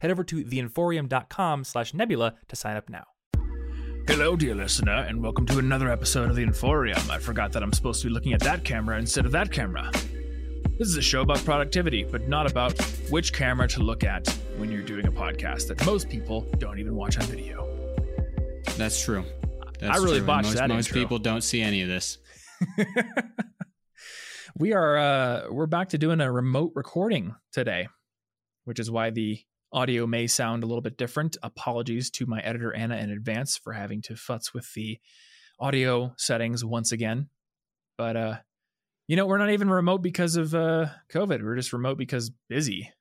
Head over to theinforium.com slash nebula to sign up now. Hello, dear listener, and welcome to another episode of The Inforium. I forgot that I'm supposed to be looking at that camera instead of that camera. This is a show about productivity, but not about which camera to look at when you're doing a podcast that most people don't even watch on video. That's true. That's I really true. botched most, that Most intro. people don't see any of this. we are uh we're back to doing a remote recording today, which is why the audio may sound a little bit different. Apologies to my editor Anna in advance for having to futz with the audio settings once again. But uh you know, we're not even remote because of uh COVID. We're just remote because busy.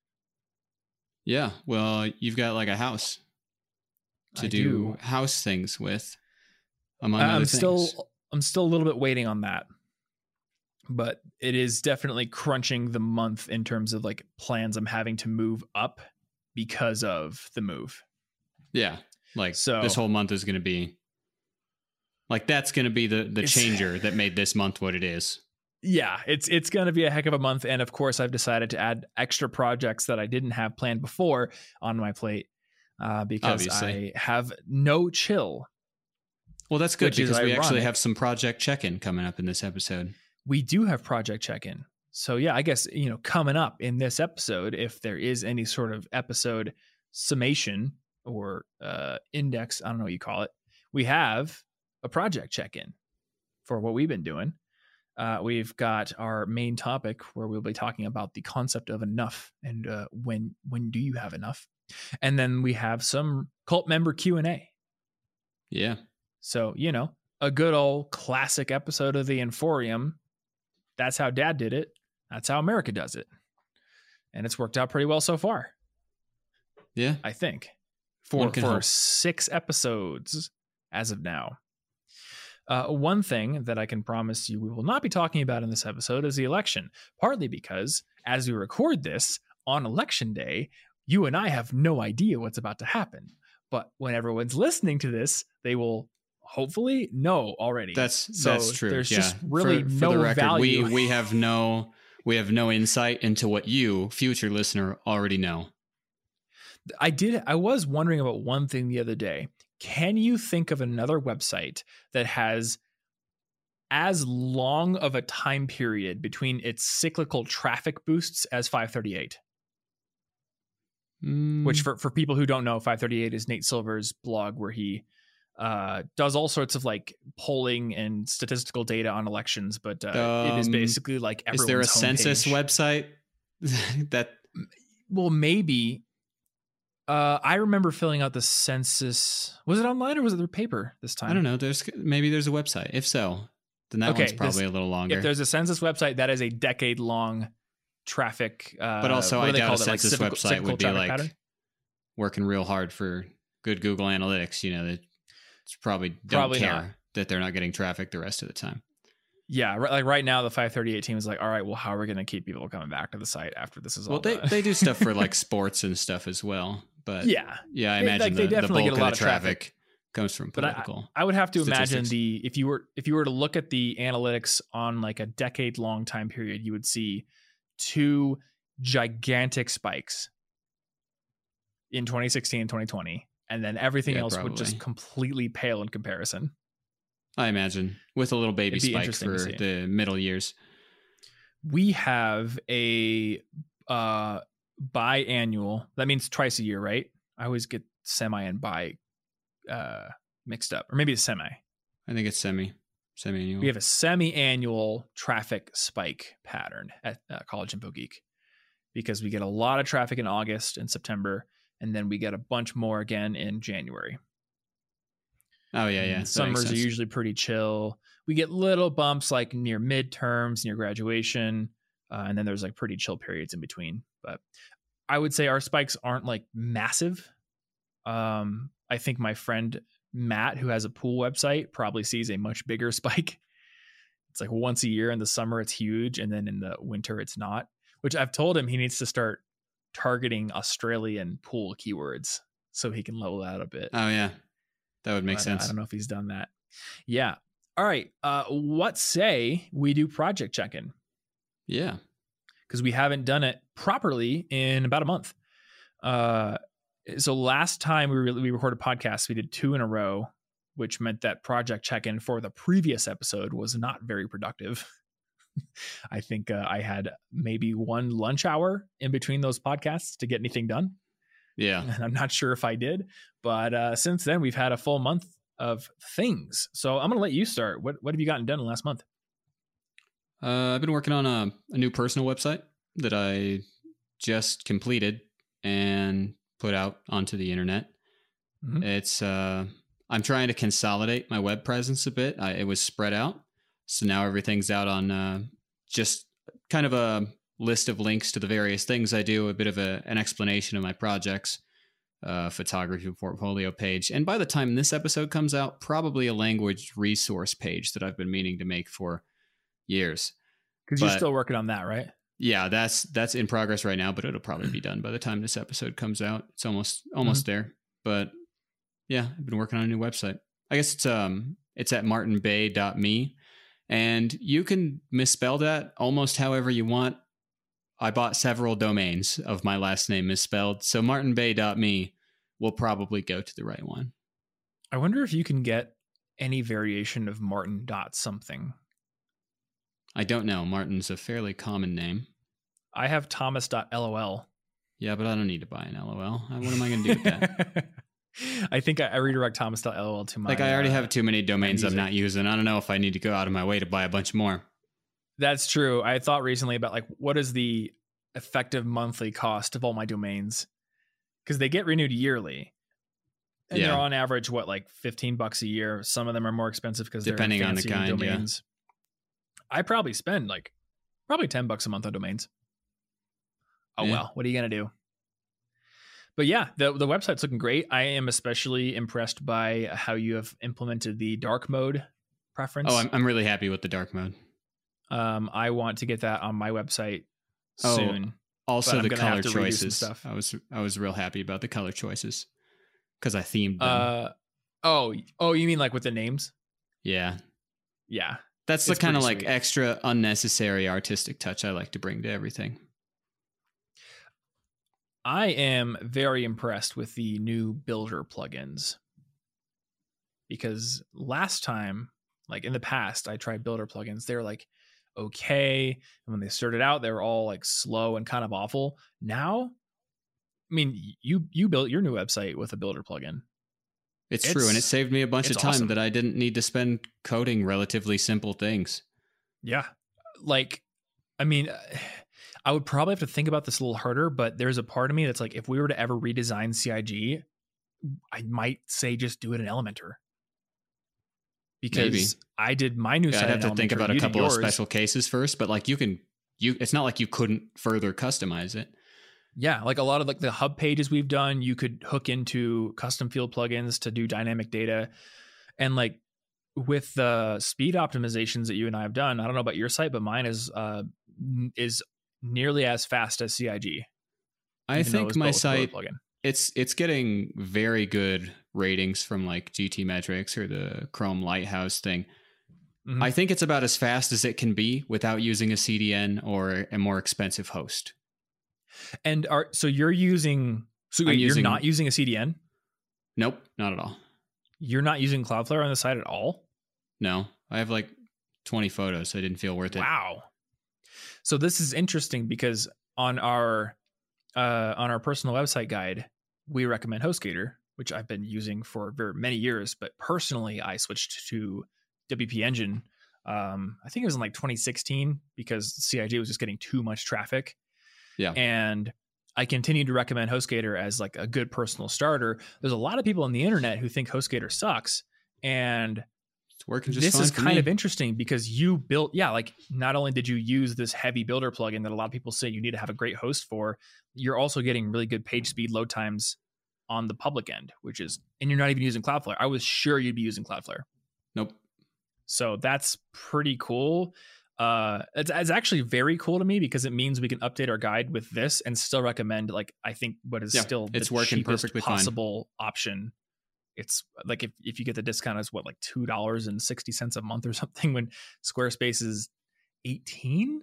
Yeah. Well, you've got like a house to do, do. house things with, among other I'm things. still I'm still a little bit waiting on that. But it is definitely crunching the month in terms of like plans I'm having to move up because of the move. yeah. Like So- this whole month is going to be like that's going to be the the changer that made this month what it is. Yeah, it's it's going to be a heck of a month and of course I've decided to add extra projects that I didn't have planned before on my plate uh, because Obviously. I have no chill. Well, that's good because we actually have some project check-in coming up in this episode. we do have project check-in so yeah i guess you know coming up in this episode if there is any sort of episode summation or uh index i don't know what you call it we have a project check-in for what we've been doing uh, we've got our main topic where we'll be talking about the concept of enough and uh, when when do you have enough and then we have some cult member q&a Yeah. so, you know, a good old classic episode of the Inforium. That's how dad did it. That's how America does it. And it's worked out pretty well so far, Yeah. I think. For for. 6 episodes as of now. Uh, one thing that I can promise you we will not be talking about in this episode is the election, partly because as we record this on election day, you and I have no idea what's about to happen. But when everyone's listening to this, they will hopefully know already. That's So that's true. There's yeah. just really for, for no the record, value. we we have no we have no insight into what you, future listener, already know. I did. I was wondering about one thing the other day. Can you think of another website that has as long of a time period between its cyclical traffic boosts as 538? Which, Mm, for, for people who don't know, 538 is Nate Silver's blog where he uh, does all sorts of like polling and statistical data on elections, but uh, it is Um, basically like is there a everyone's census website that Well, maybe. Uh, I remember filling out the census. Was it online or was it through paper this time? I don't know? There's maybe there's a website. If so, then that Okay, one's probably this- a little longer. If there's a census website, that is a decade long traffic. Uh, But also, I doubt a it? Like census website cyclical would be like pattern? working real hard for good Google Analytics. You know, probably don't Probably care not. that they're not getting traffic the rest of the time. Yeah, right, like right now, the 538 team is like, all right, well, how are we going to keep people coming back to the site after this is all Well, they, they do stuff for like sports and stuff as well. But yeah, yeah, I They- imagine like, they the, the definitely bulk get a lot of of traffic. traffic comes from But I- political. I would have to imagine the if you were if you were to look at the analytics on like a decade long time period, you would see two gigantic spikes in 2016 and 2020, and then everything Yeah, else would just completely pale in comparison. I imagine with a little baby spike for the middle years. We have a uh biannual. That means twice a year, right? I always get semi and bi uh mixed up, or maybe it's semi. I think it's semi semi annual. we have a semi-annual traffic spike pattern at uh, college info geek because we get a lot of traffic in august and september and then we get a bunch more again in january oh yeah, yeah. And that makes summers are usually pretty chill we get little bumps like near midterms near graduation uh, and then there's like pretty chill periods in between but I would say our spikes aren't like massive. Um, I think my friend Matt, who has a pool website, probably sees a much bigger spike. It's like once a year in the summer, it's huge, and then in the winter, it's not. Which I've told him he needs to start targeting Australian pool keywords so he can level that a bit. Oh yeah, that would make But, uh, sense. I don't know if he's done that. Yeah. All right. Uh, what say we do project check in? Yeah. because we haven't done it properly in about a month. Uh, so last time we re- we recorded podcasts, we did two in a row, which meant that project check in for the previous episode was not very productive. I think uh, I had maybe one lunch hour in between those podcasts to get anything done, Yeah. and I'm not sure if I did. But uh, since then, we've had a full month of things. So I'm going to let you start. What what have you gotten done in the last month? Uh, I've been working on a, a new personal website that I just completed and put out onto the internet. Mhm. It's uh, I'm trying to consolidate my web presence a bit. I, it was spread out, so now everything's out on uh, just kind of a list of links to the various things I do, a bit of a, an explanation of my projects, uh, photography portfolio page, and by the time this episode comes out, probably a language resource page that I've been meaning to make for years. Because you're still working on that, right? Yeah, that's that's in progress right now, but it'll probably be done by the time this episode comes out. It's almost almost there. But yeah, I've been working on a new website. I guess it's um it's at martinbay.me and you can misspell that almost however you want. I bought several domains of my last name misspelled, so martinbay.me will probably go to the right one. I wonder if you can get any variation of Martin dot something. I don't know. Martin's a fairly common name. I have Thomas dot lol. Yeah, but I don't need to buy an LOL. What am I going to do with that? I think I, I redirect Thomas dot lol to my. like I already uh, have too many domains I'm not using. I don't know if I need to go out of my way to buy a bunch more. That's true. I thought recently about like what is the effective monthly cost of all my domains because they get renewed yearly. And Yeah. they're on average what like 15 bucks a year. Some of them are more expensive because they're Depending on the kind, yeah. I probably spend like probably 10 bucks a month on domains. Oh Yeah. well, what are you going to do? But yeah, the the website's looking great. I am especially impressed by how you have implemented the dark mode preference. Oh, I'm, I'm really happy with the dark mode. Um, I want to get that on my website Oh, soon. Also, the color to redo some choices. stuff. I was I was real happy about the color choices because I themed them. Uh, oh, oh, you mean like with the names? yeah, Yeah, that's the kind of like sweet. extra unnecessary artistic touch I like to bring to everything. I am very impressed with the new Builder plugins because last time, like in the past, I tried Builder plugins. They were like okay, and when they started out, they were all like slow and kind of awful. Now, I mean, you you built your new website with a Builder plugin. It's, true, and it saved me a bunch of time awesome. that I didn't need to spend coding relatively simple things. Yeah. Like, I mean, uh, I would probably have to think about this a little harder, but there's a part of me that's like, if we were to ever redesign CIG, I might say just do it in Elementor. Because Maybe. I did my new Yeah, site I'd have to think about a couple of special cases first, but like you can you it's not like you couldn't further customize it. Yeah, like a lot of like the hub pages we've done, you could hook into custom field plugins to do dynamic data. And like with the speed optimizations that you and I have done, I don't know about your site, but mine is uh is nearly as fast as CIG. I even though it think my built with Builder site plugin. it's it's getting very good ratings from like GTmetrix or the Chrome Lighthouse thing. Mhm. I think it's about as fast as it can be without using a CDN or a more expensive host. And are so you're using so wait, you're not using a CDN? Nope, not at all. You're not using Cloudflare on the site at all? No, I have like 20 photos. So I didn't feel worth it. Wow. So this is interesting because on our uh, on our personal website guide, we recommend HostGator, which I've been using for very many years. But personally, I switched to WP Engine. Um, I think it was in like 2016 because CIG was just getting too much traffic. Yeah. and I continue to recommend HostGator as like a good personal starter. There's a lot of people on the internet who think HostGator sucks, and It's working just this fine is kind me. of interesting because you built yeah like not only did you use this heavy builder plugin that a lot of people say you need to have a great host for you're also getting really good page speed load times on the public end which is and you're not even using cloudflare i was sure you'd be using cloudflare Nope. so that's pretty cool uh it's, it's actually very cool to me because it means we can update our guide with this and still recommend like i think what is Yeah, still it's the working cheapest perfectly fine. possible option it's like if, if you get the discount it's what like two dollars and 60 cents a month or something when squarespace is 18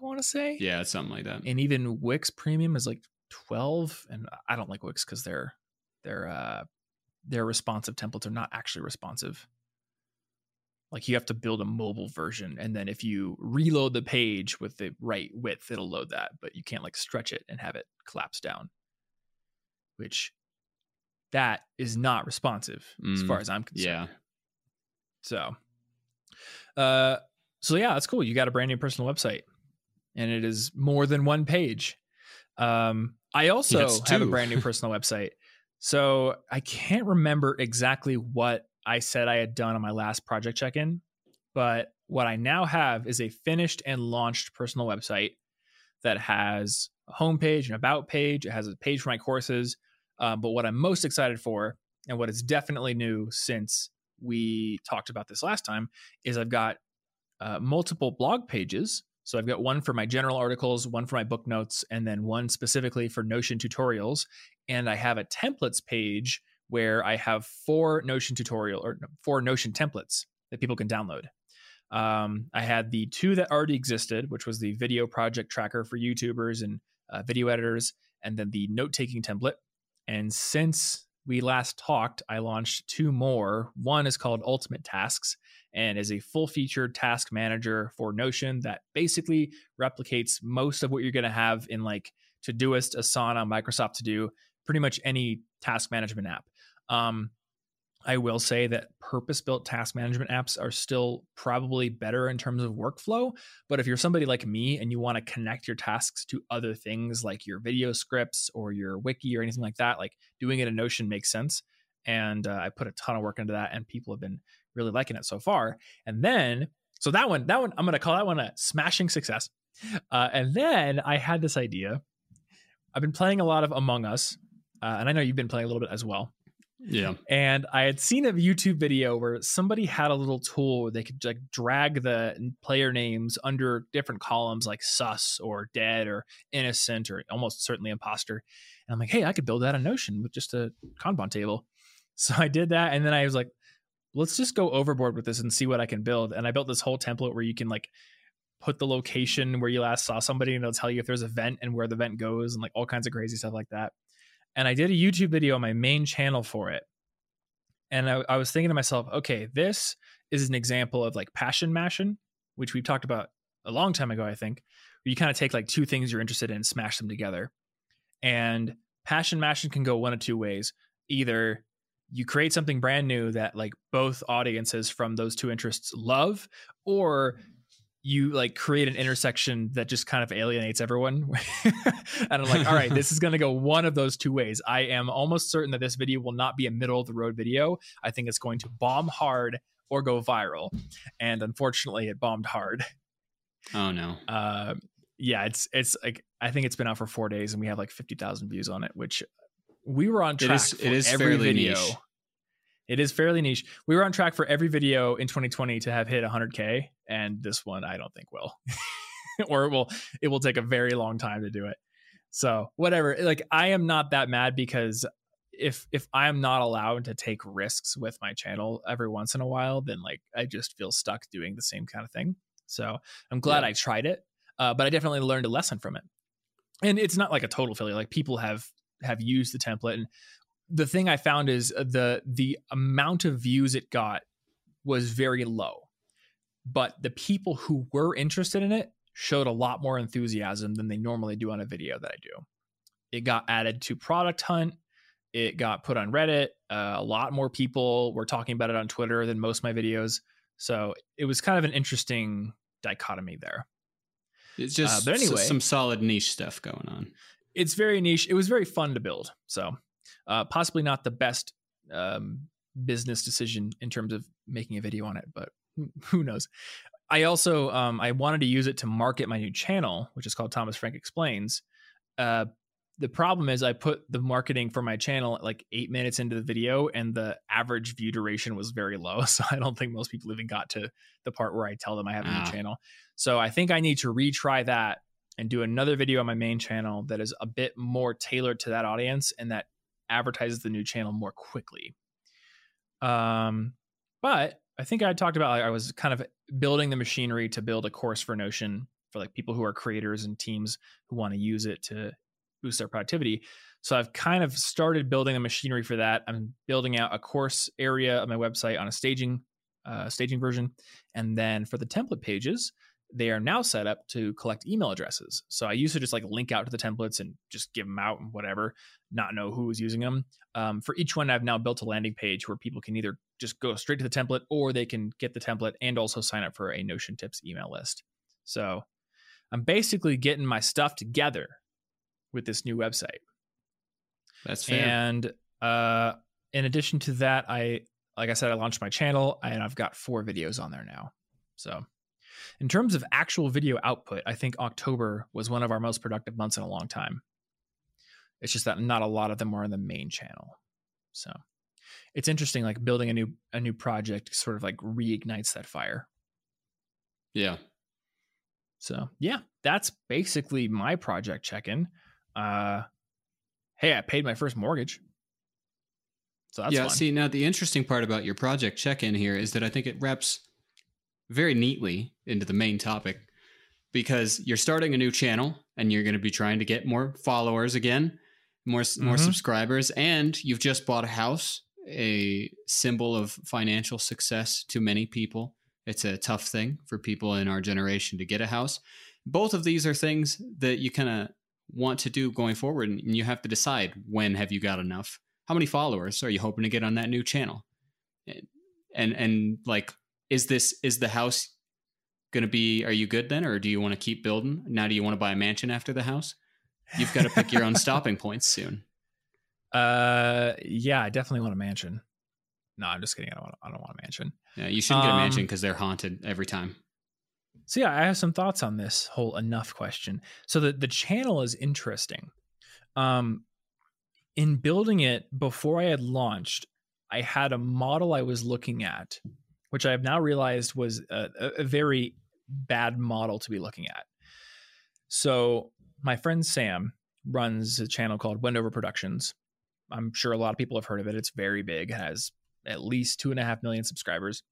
i want to say? Yeah, it's something like that. and even wix premium is like 12 and i don't like wix because their their uh their responsive templates. Are not actually responsive. Like you have to build a mobile version and then if you reload the page with the right width it'll load that but you can't like stretch it and have it collapse down which that is not responsive as Mm, far as i'm concerned. yeah. so uh so yeah that's cool. You got a brand new personal website and it is more than one page. Um i also Yes, have a brand new personal website. So i can't remember exactly what i said i had done on my last project check-in but what i now have is a finished and launched personal website that has a homepage and about page. It has a page for my courses um, but what i'm most excited for and what is definitely new since we talked about this last time is I've got uh, multiple blog pages. So I've got one for my general articles, one for my book notes, and then one specifically for Notion tutorials. And I have a templates page where I have four Notion tutorial or four Notion templates that people can download. Um, I had the two that already existed, which was the video project tracker for YouTubers and uh, video editors, and then the note taking template. And since we last talked, I launched two more. One is called Ultimate Tasks and is a full featured task manager for Notion that basically replicates most of what you're going to have in like Todoist, Asana, Microsoft To Do, pretty much any task management app. Um, I will say that purpose built task management apps are still probably better in terms of workflow. But if you're somebody like me and you want to connect your tasks to other things like your video scripts or your wiki or anything like that, like doing it in Notion makes sense. And uh, I put a ton of work into that, and people have been really liking it so far. And then, so that one, that one, I'm going to call that one a smashing success. Uh, and then I had this idea. I've been playing a lot of Among Us, uh, and I know you've been playing a little bit as well. Yeah. And I had seen a YouTube video where somebody had a little tool where they could like drag the player names under different columns like sus or dead or innocent or almost certainly imposter. And I'm like, hey, I could build that in Notion with just a Kanban table. So I did that. And then I was like, let's just go overboard with this and see what I can build. And I built this whole template where you can like put the location where you last saw somebody and it'll tell you if there's a vent and where the vent goes and like all kinds of crazy stuff like that and I did a YouTube video on my main channel for it. And I, I was thinking to myself, okay, this is an example of like passion mashing, which we've talked about a long time ago, I think, where you kind of take like two things you're interested in and smash them together. And passion mashing can go one of two ways. Either you create something brand new that like both audiences from those two interests love, or you like create an intersection that just kind of alienates everyone. and I'm like, all right, this is going to go one of those two ways. I am almost certain that this video will not be a middle of the road video. I think it's going to bomb hard or go viral. And unfortunately, it bombed hard. Oh no. Uh, yeah, it's it's like I think it's been out for four days and we have like fifty thousand views on it, which we were on It track. is- for it is every fairly video. niche. It is fairly niche. We were on track for every video in 2020 to have hit 100k, and this one I don't think will, or it will. It will take a very long time to do it. So whatever. Like I am not that mad because if if I am not allowed to take risks with my channel every once in a while, then like I just feel stuck doing the same kind of thing. So I'm glad Yeah. I tried it, uh, but I definitely learned a lesson from it. And it's not like a total failure. Like people have have used the template, and the thing I found is the the amount of views it got was very low, but the people who were interested in it showed a lot more enthusiasm than they normally do on a video that I do. It got added to Product Hunt. It got put on Reddit. Uh, a lot more people were talking about it on Twitter than most of my videos. So it was kind of an interesting dichotomy there. It's just Uh, but anyway. some solid niche stuff going on. It's very niche. It was very fun to build. So uh, possibly not the best um, business decision in terms of making a video on it, but who knows? I also um, I wanted to use it to market my new channel, which is called Thomas Frank Explains. Uh, the problem is I put the marketing for my channel at like eight minutes into the video, and the average view duration was very low. So I don't think most people even got to the part where I tell them I have a Ah. new channel. So I think I need to retry that and do another video on my main channel that is a bit more tailored to that audience and that advertises the new channel more quickly. Um, but I think I talked about like, I was kind of building the machinery to build a course for Notion for like people who are creators and teams who want to use it to boost their productivity. So I've kind of started building the machinery for that. I'm building out a course area of my website on a staging uh, staging version, and then for the template pages, they are now set up to collect email addresses. So I used to just like link out to the templates and just give them out and whatever, not know who was using them. Um, for each one, I've now built a landing page where people can either just go straight to the template or they can get the template and also sign up for a Notion Tips email list. So I'm basically getting my stuff together with this new website. That's fair. And uh, in addition to that, I like I said, I launched my channel and I've got four videos on there now. So in terms of actual video output, I think October was one of our most productive months in a long time. It's just that not a lot of them were on the main channel. So it's interesting, like building a new a new project sort of like reignites that fire. yeah. So yeah, that's basically my project check-in. Uh, hey, I paid my first mortgage, so that's yeah. fun. See, now the interesting part about your project check in here is that I think it wraps very neatly into the main topic because you're starting a new channel and you're going to be trying to get more followers again, more more Mhm. subscribers, and you've just bought a house, a symbol of financial success to many people. It's a tough thing for people in our generation to get a house. Both of these are things that you kind of want to do going forward, and you have to decide when have you got enough. How many followers are you hoping to get on that new channel? And and, and like, is this is the house going to be? Are you good then, or do you want to keep building? Now, do you want to buy a mansion after the house? You've got to pick your own stopping points soon. Uh, yeah, I definitely want a mansion. No, I'm just kidding. I don't want. I don't want a mansion. Yeah, you shouldn't get a mansion Um, because they're haunted every time. So yeah, I have some thoughts on this whole enough question. So the the channel is interesting. Um, in building it before I had launched, I had a model I was looking at, which I have now realized was a, a, a very bad model to be looking at. So my friend Sam runs a channel called Wendover Productions. I'm sure a lot of people have heard of it. It's very big. Has at least two and a half million subscribers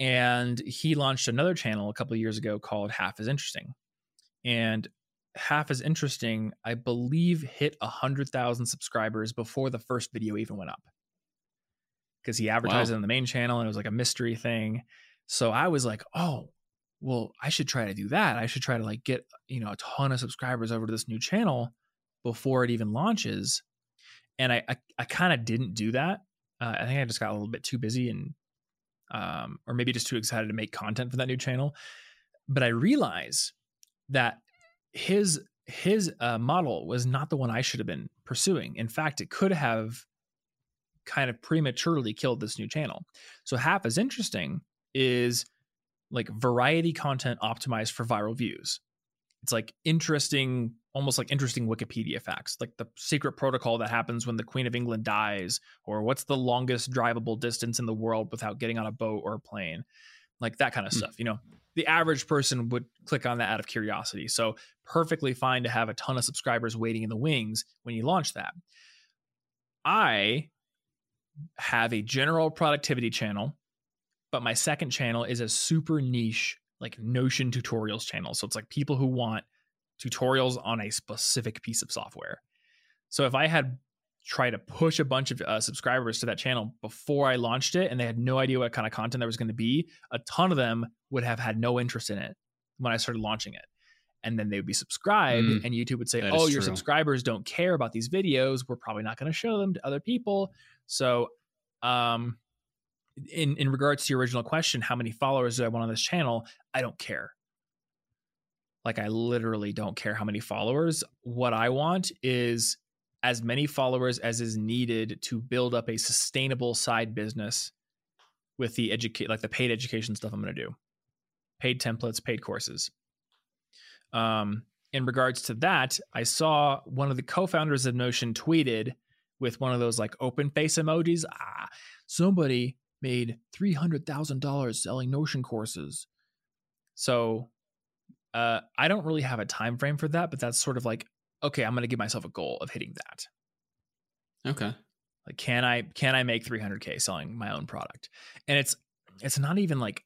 and he launched another channel a couple years ago called half as interesting and half as interesting i believe hit 100000 subscribers before the first video even went up because he advertised Wow. it on the main channel and it was like a mystery thing so i was like oh well i should try to do that i should try to like get you know a ton of subscribers over to this new channel before it even launches and i i, I kind of didn't do that uh, i think i just got a little bit too busy and um, or maybe just too excited to make content for that new channel. But I realize that his his uh, model was not the one I should have been pursuing. In fact, it could have kind of prematurely killed this new channel. So half as interesting is like variety content optimized for viral views. It's like interesting, almost like interesting Wikipedia facts, like the secret protocol that happens when the Queen of England dies, or what's the longest drivable distance in the world without getting on a boat or a plane, like that kind of Hmm. stuff. You know, the average person would click on that out of curiosity. So perfectly fine to have a ton of subscribers waiting in the wings when you launch that. I have a general productivity channel, but my second channel is a super niche, like Notion tutorials channel. So it's like people who want tutorials on a specific piece of software. So if I had tried to push a bunch of uh, subscribers to that channel before I launched it and they had no idea what kind of content there was going to be, a ton of them would have had no interest in it when I started launching it. And then they would be subscribed, Mm, and YouTube would say, Oh, your true. subscribers don't care about these videos. We're probably not going to show them to other people. So, um, in in regards to your original question, how many followers do I want on this channel? I don't care. Like I literally don't care how many followers. What I want is as many followers as is needed to build up a sustainable side business with the educate like the paid education stuff I'm going to do. Paid templates, paid courses. Um, in regards to that, I saw one of the co-founders of Notion tweeted with one of those like open face emojis. Ah, somebody made three hundred thousand dollars selling Notion courses. So, uh, I don't really have a time frame for that, but that's sort of like okay, I'm going to give myself a goal of hitting that. Okay. Like, can I can I make 300k selling my own product? And it's it's not even like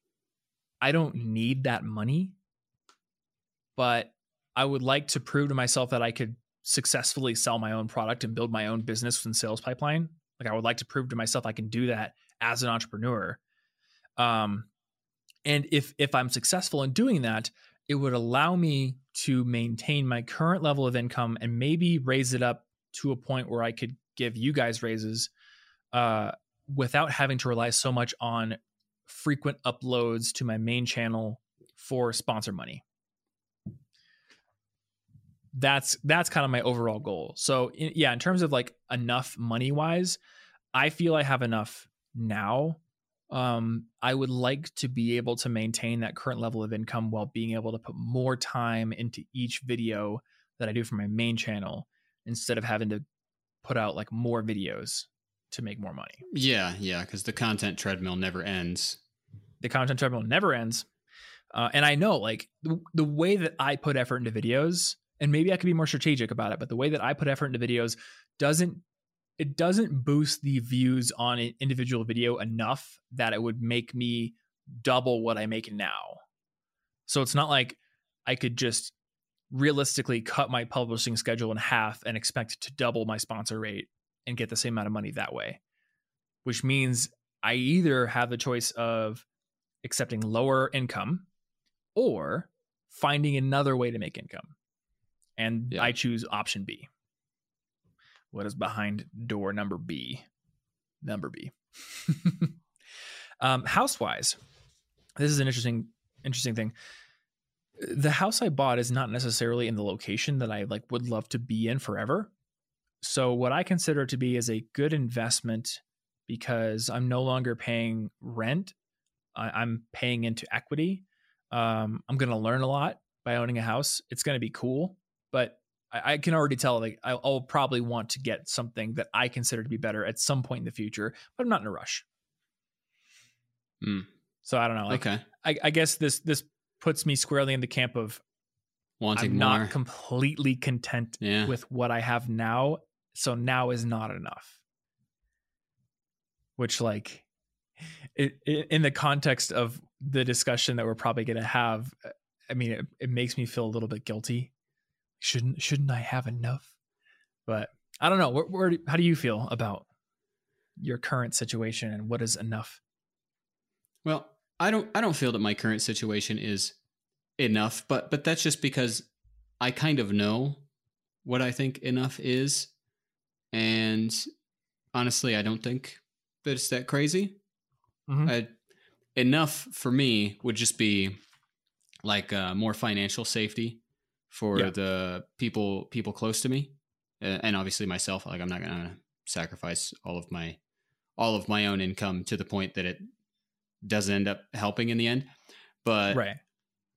I don't need that money, but I would like to prove to myself that I could successfully sell my own product and build my own business and sales pipeline. Like I would like to prove to myself I can do that as an entrepreneur. Um, and if if I'm successful in doing that, it would allow me to maintain my current level of income and maybe raise it up to a point where I could give you guys raises uh, without having to rely so much on frequent uploads to my main channel for sponsor money that's that's kind of my overall goal so in, yeah in terms of like enough money wise i feel i have enough now um i would like to be able to maintain that current level of income while being able to put more time into each video that i do for my main channel instead of having to put out like more videos to make more money. Yeah, yeah, because the content treadmill never ends. The content treadmill never ends. Uh, and I know like the, the way that I put effort into videos, and maybe I could be more strategic about it, but the way that I put effort into videos doesn't it doesn't boost the views on an individual video enough that it would make me double what I make now. So it's not like I could just realistically cut my publishing schedule in half and expect to double my sponsor rate and get the same amount of money that way. Which means I either have the choice of accepting lower income or finding another way to make income. And yeah. I choose option B. What is behind door number B? Number B. um, housewise, this is an interesting, interesting thing the house I bought is not necessarily in the location that I like would love to be in forever. So what I consider to be is a good investment because I'm no longer paying rent. I, am paying into equity. Um, I'm going to learn a lot by owning a house. It's going to be cool, but I, I, can already tell like I'll, I'll probably want to get something that I consider to be better at some point in the future, but I'm not in a rush. Mm. So I don't know. Like, okay. I, I guess this this puts me squarely in the camp of wanting I'm more. not completely content yeah. with what I have now. So now is not enough. Which, like, it, it, in the context of the discussion that we're probably going to have, I mean, it, it makes me feel a little bit guilty. Shouldn't shouldn't I have enough? But I don't know. Where, where how do you feel about your current situation and what is enough? Well, I don't I don't feel that my current situation is enough, but but that's just because I kind of know what I think enough is. And honestly, I don't think that it's that crazy. Mm-hmm. I, enough for me would just be like uh, more financial safety for yeah. the people people close to me, uh, and obviously myself. Like I'm not gonna sacrifice all of my all of my own income to the point that it doesn't end up helping in the end. But right.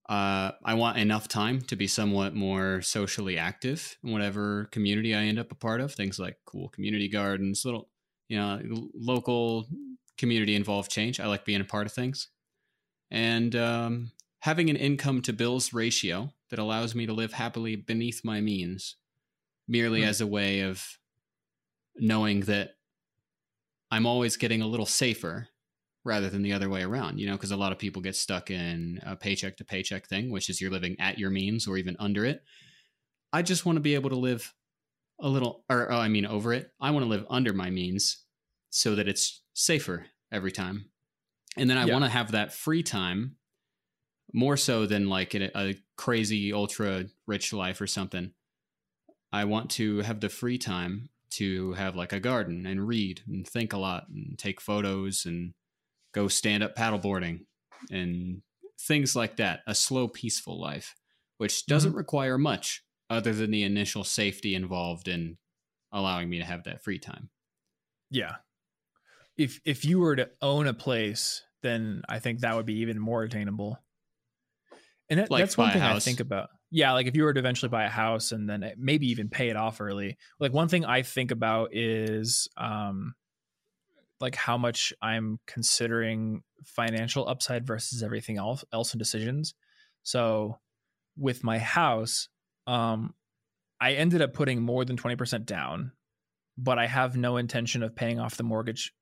Uh, I want enough time to be somewhat more socially active in whatever community I end up a part of. Things like cool community gardens, little, you know, local community involved change. I like being a part of things. And um, having an income to bills ratio that allows me to live happily beneath my means, merely mm. as a way of knowing that I'm always getting a little safer rather than the other way around, you know, because a lot of people get stuck in a paycheck to paycheck thing, which is you're living at your means or even under it. I just want to be able to live a little, or oh, I mean, over it. I want to live under my means so that it's safer every time. And then I yeah. want to have that free time more so than like a, a crazy ultra rich life or something. I want to have the free time to have like a garden and read and think a lot and take photos and go stand up paddleboarding and things like that. A slow, peaceful life, which doesn't mm-hmm. require much other than the initial safety involved in allowing me to have that free time. Yeah. if if you were to own a place, then I think that would be even more attainable. And that, Like that's one thing I think about. Yeah, like if you were to eventually buy a house and then maybe even pay it off early. Like one thing I think about is um like how much I'm considering financial upside versus everything else else in decisions. So with my house, um I ended up putting more than 20% down, but I have no intention of paying off the mortgage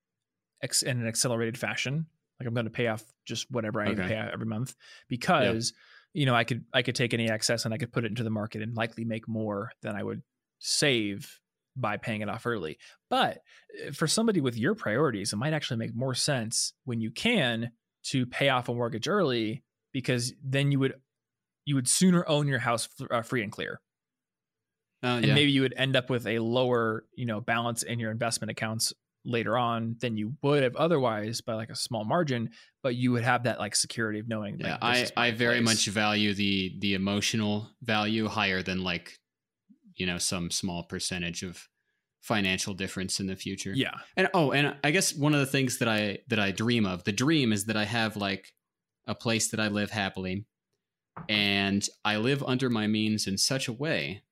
ex- in an accelerated fashion. Like I'm going to pay off just whatever I need to Okay. pay out every month because you know I could I could take any excess and I could put it into the market and likely make more than I would save by paying it off early. But uh, for somebody with your priorities, it might actually make more sense when you can to pay off a mortgage early because then you would you would sooner own your house uh, free and clear Uh, and yeah. maybe you would end up with a lower you know balance in your investment accounts later on than you would have otherwise by like a small margin but you would have that like security of knowing yeah, like, I I very place. much value the the emotional value higher than like you know some small percentage of financial difference in the future. yeah And oh, and I guess one of the things that I that I dream of, the dream is that I have like a place that I live happily and I live under my means in such a way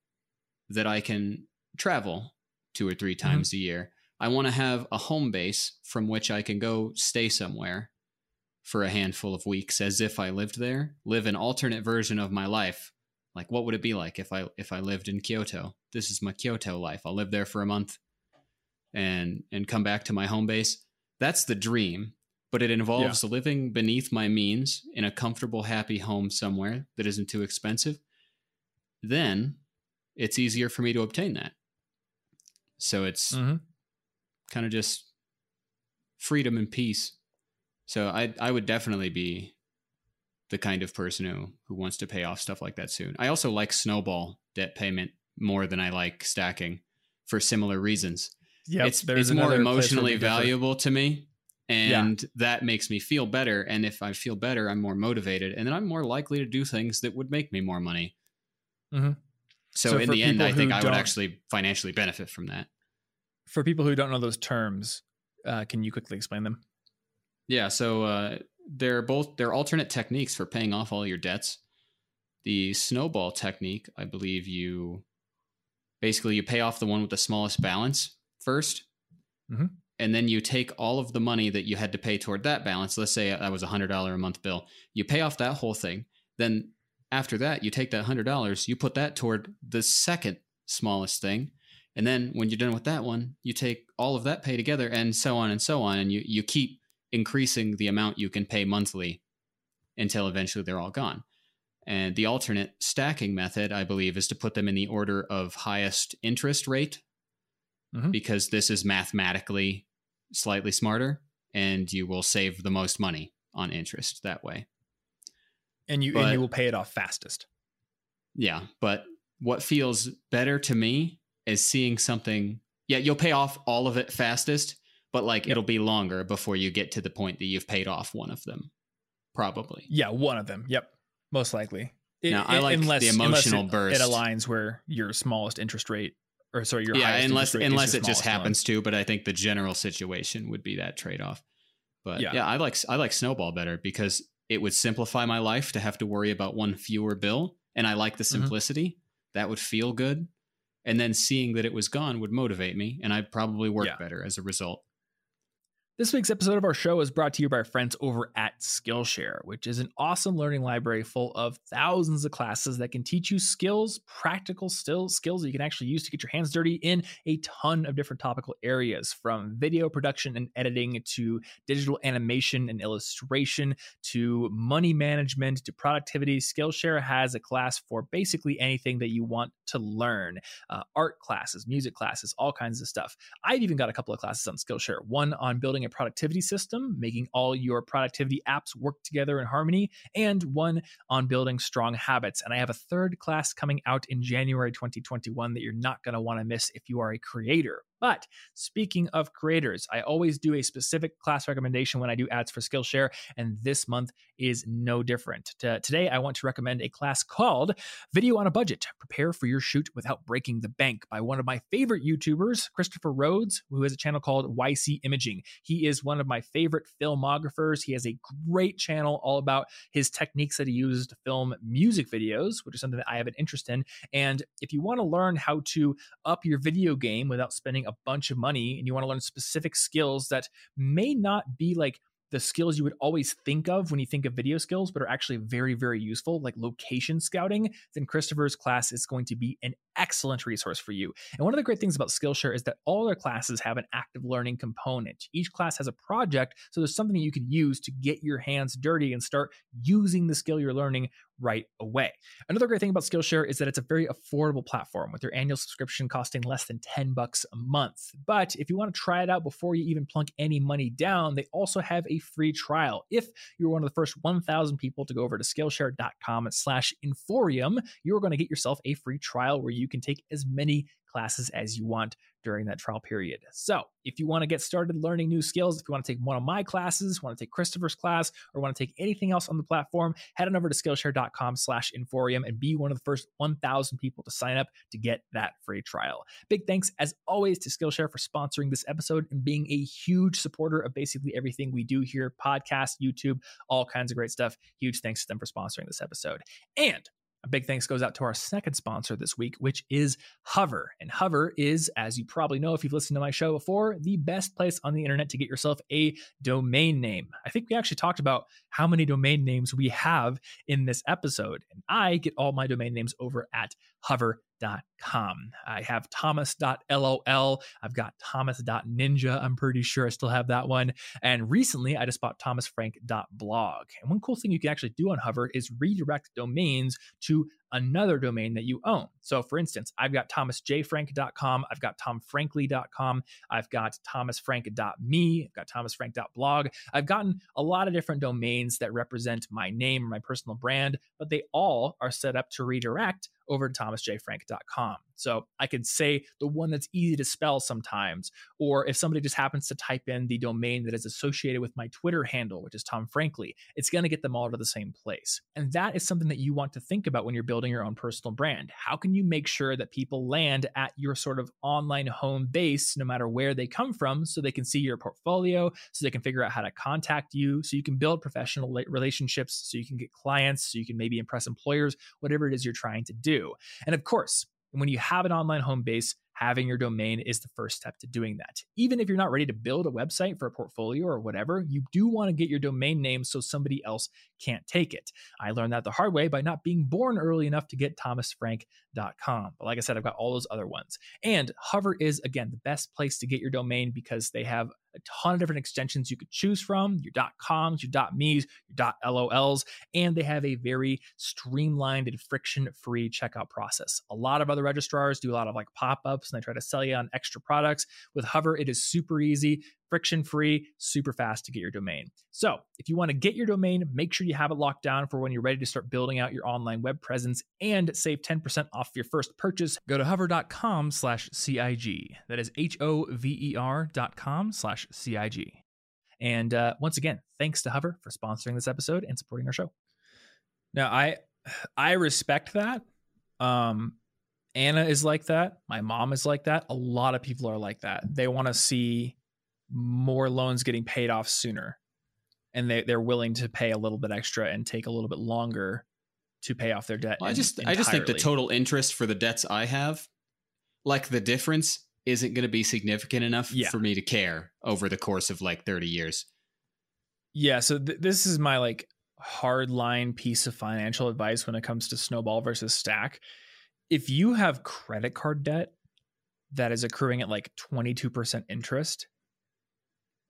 that I can travel two or three mm-hmm. times a year. I want to have a home base from which I can go stay somewhere for a handful of weeks as if I lived there, live an alternate version of my life. Like what would it be like if I if I lived in Kyoto? This is my Kyoto life. I'll live there for a month and and come back to my home base. That's the dream, but it involves living beneath my means in a comfortable, happy home somewhere that isn't too expensive. Then it's easier for me to obtain that. So it's Mhm. Kind of just freedom and peace. So I I would definitely be the kind of person who who wants to pay off stuff like that soon. I also like snowball debt payment more than I like stacking for similar reasons Yep, it's it's more another place where emotionally valuable to me Yeah. and that makes me feel better and if i feel better i'm more motivated and then i'm more likely to do things that would make me more money Mhm. so, So in the end i think i would actually financially benefit from that for people who don't know those terms uh, can you quickly explain them? Yeah so uh, they're both they're alternate techniques for paying off all your debts. The snowball technique i believe you basically you pay off the one with the smallest balance 1st Mhm. and then you take all of the money that you had to pay toward that balance. Let's say that was a hundred dollar a month bill. You pay off that whole thing. Then after that you take that hundred dollars you put that toward the second smallest thing and then when you're done with that one you take all of that pay together and so on and so on and you, you keep increasing the amount you can pay monthly until eventually they're all gone and the alternate stacking method, I believe, is to put them in the order of highest interest rate Mhm. because this is mathematically slightly smarter and you will save the most money on interest that way. and you and you will pay it off fastest Yeah. But what feels better to me is seeing something. Yeah, you'll pay off all of it fastest, but like Yep. it'll be longer before you get to the point that you've paid off one of them. Probably. yeah one of them yep most likely It- Now, I it- like the emotional unless it, burst. it aligns where your smallest interest rate or sorry your yeah, highest unless rate unless it just smallest one. happens to. But I think the general situation would be that trade off. But Yeah. yeah. I like I like Snowball better because it would simplify my life to have to worry about one fewer bill, and I like the Mhm. simplicity. That would feel good, and then seeing that it was gone would motivate me, and I'd probably work Yeah. better as a result. This week's episode of our show is brought to you by our friends over at Skillshare, which is an awesome learning library full of thousands of classes that can teach you skills, practical still skills that you can actually use to get your hands dirty in a ton of different topical areas from video production and editing to digital animation and illustration to money management to productivity. Skillshare has a class for basically anything that you want to learn uh, art classes, music classes, all kinds of stuff. I've even got a couple of classes on Skillshare. One on building a productivity system, making all your productivity apps work together in harmony, and one on building strong habits. And I have a third class coming out in January 2021 that you're not going to want to miss if you are a creator. But speaking of creators, I always do a specific class recommendation when I do ads for Skillshare, and this month is no different. today, I want to recommend a class called Video on a Budget Prepare for Your Shoot Without Breaking the Bank by one of my favorite YouTubers, Christopher Rhodes, who has a channel called YC Imaging. He is one of my favorite filmographers. He has a great channel all about his techniques that he uses to film music videos, which is something that I have an interest in. And if you want to learn how to up your video game without spending a bunch of money and you want to learn specific skills that may not be like the skills you would always think of when you think of video skills, but are actually very, very useful, like location scouting, then Christopher's class is going to be an excellent resource for you. And one of the great things about Skillshare is that all their classes have an active learning component. Each class has a project, so there's something you could use to get your hands dirty and start using the skill you're learning right away. Another great thing about Skillshare is that it's a very affordable platform with their annual subscription costing less than 10 bucks a month. But if you want to try it out before you even plunk any money down, they also have a free trial. If you're one of the first 1,000 people to go over to Skillshare.com slash Inforium, you're going to get yourself a free trial where you you can take as many classes as you want during that trial period. So, if you want to get started learning new skills, if you want to take one of my classes, want to take Christopher's class, or want to take anything else on the platform, head on over to Skillshare.com/inforium and be one of the first 1,000 people to sign up to get that free trial. Big thanks, as always, to Skillshare for sponsoring this episode and being a huge supporter of basically everything we do here: podcast, YouTube, all kinds of great stuff. Huge thanks to them for sponsoring this episode. And a big thanks goes out to our second sponsor this week, which is Hover. And Hover is, as you probably know if you've listened to my show before, the best place on the internet to get yourself a domain name. I think we actually talked about how many domain names we have in this episode. And I get all my domain names over at Hover thomas.com. I have thomas.lol. I've got thomas.ninja. I'm pretty sure I still have that one. And recently I just bought thomasfrank.blog. And one cool thing you can actually do on Hover is redirect domains to another domain that you own. So, for instance, I've got thomasjfrank.com, I've got tomfrankly.com, I've got thomasfrank.me, I've got thomasfrank.blog. I've gotten a lot of different domains that represent my name my personal brand, but they all are set up to redirect over to thomasjfrank.com. So I can say the one that's easy to spell sometimes, or if somebody just happens to type in the domain that is associated with my Twitter handle, which is Tom Frankly, it's going to get them all to the same place. And that is something that you want to think about when you're building your own personal brand. How can you make sure that people land at your sort of online home base, no matter where they come from, so they can see your portfolio, so they can figure out how to contact you, so you can build professional relationships, so you can get clients, so you can maybe impress employers, whatever it is you're trying to do. And of course, when you have an online home base, having your domain is the first step to doing that. Even if you're not ready to build a website for a portfolio or whatever, you do want to get your domain name so somebody else can't take it. I learned that the hard way by not being born early enough to get thomasfrank.com. But like I said, I've got all those other ones. And Hover is, again, the best place to get your domain because they have a ton of different extensions you could choose from your .coms, your .me's, your .lols, and they have a very streamlined and friction-free checkout process. A lot of other registrars do a lot of like pop-ups and they try to sell you on extra products. With Hover, it is super easy friction free, super fast to get your domain. So, if you want to get your domain, make sure you have it locked down for when you're ready to start building out your online web presence and save 10% off your first purchase. Go to hover.com slash CIG. That is H O V E R dot com slash CIG. And uh, once again, thanks to Hover for sponsoring this episode and supporting our show. Now, I I respect that. Um, Anna is like that. My mom is like that. A lot of people are like that. They want to see more loans getting paid off sooner and they, they're willing to pay a little bit extra and take a little bit longer to pay off their debt. Well, I just entirely. I just think the total interest for the debts I have, like the difference isn't going to be significant enough yeah. for me to care over the course of like 30 years. Yeah, so th- this is my like hard line piece of financial advice when it comes to snowball versus stack. If you have credit card debt that is accruing at like 22% interest,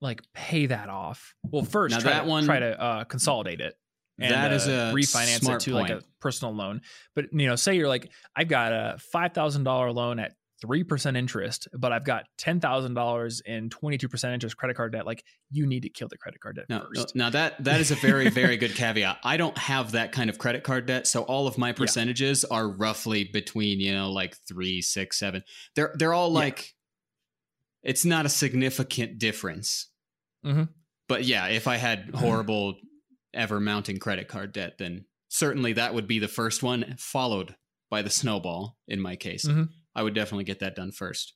like pay that off. Well, first now try that to, one try to uh, consolidate it. And, that is uh, a refinance it to point. like a personal loan. But you know, say you're like, I've got a five thousand dollar loan at three percent interest, but I've got ten thousand dollars in twenty two percent interest credit card debt. Like you need to kill the credit card debt now, first. Now that that is a very very good caveat. I don't have that kind of credit card debt, so all of my percentages yeah. are roughly between you know like three, six, seven. They're they're all like. Yeah it's not a significant difference. Mhm. But yeah, if I had horrible ever mounting credit card debt, then certainly that would be the first one, followed by the snowball in my case. Mhm. I would definitely get that done first.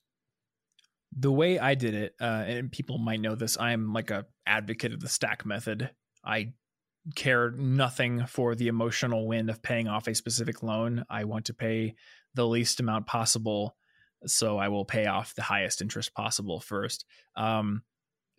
the way I did it, uh, and people might know this, I'm like a advocate of the stack method. I care nothing for the emotional win of paying off a specific loan. I want to pay the least amount possible, so I will pay off the highest interest possible first. Um,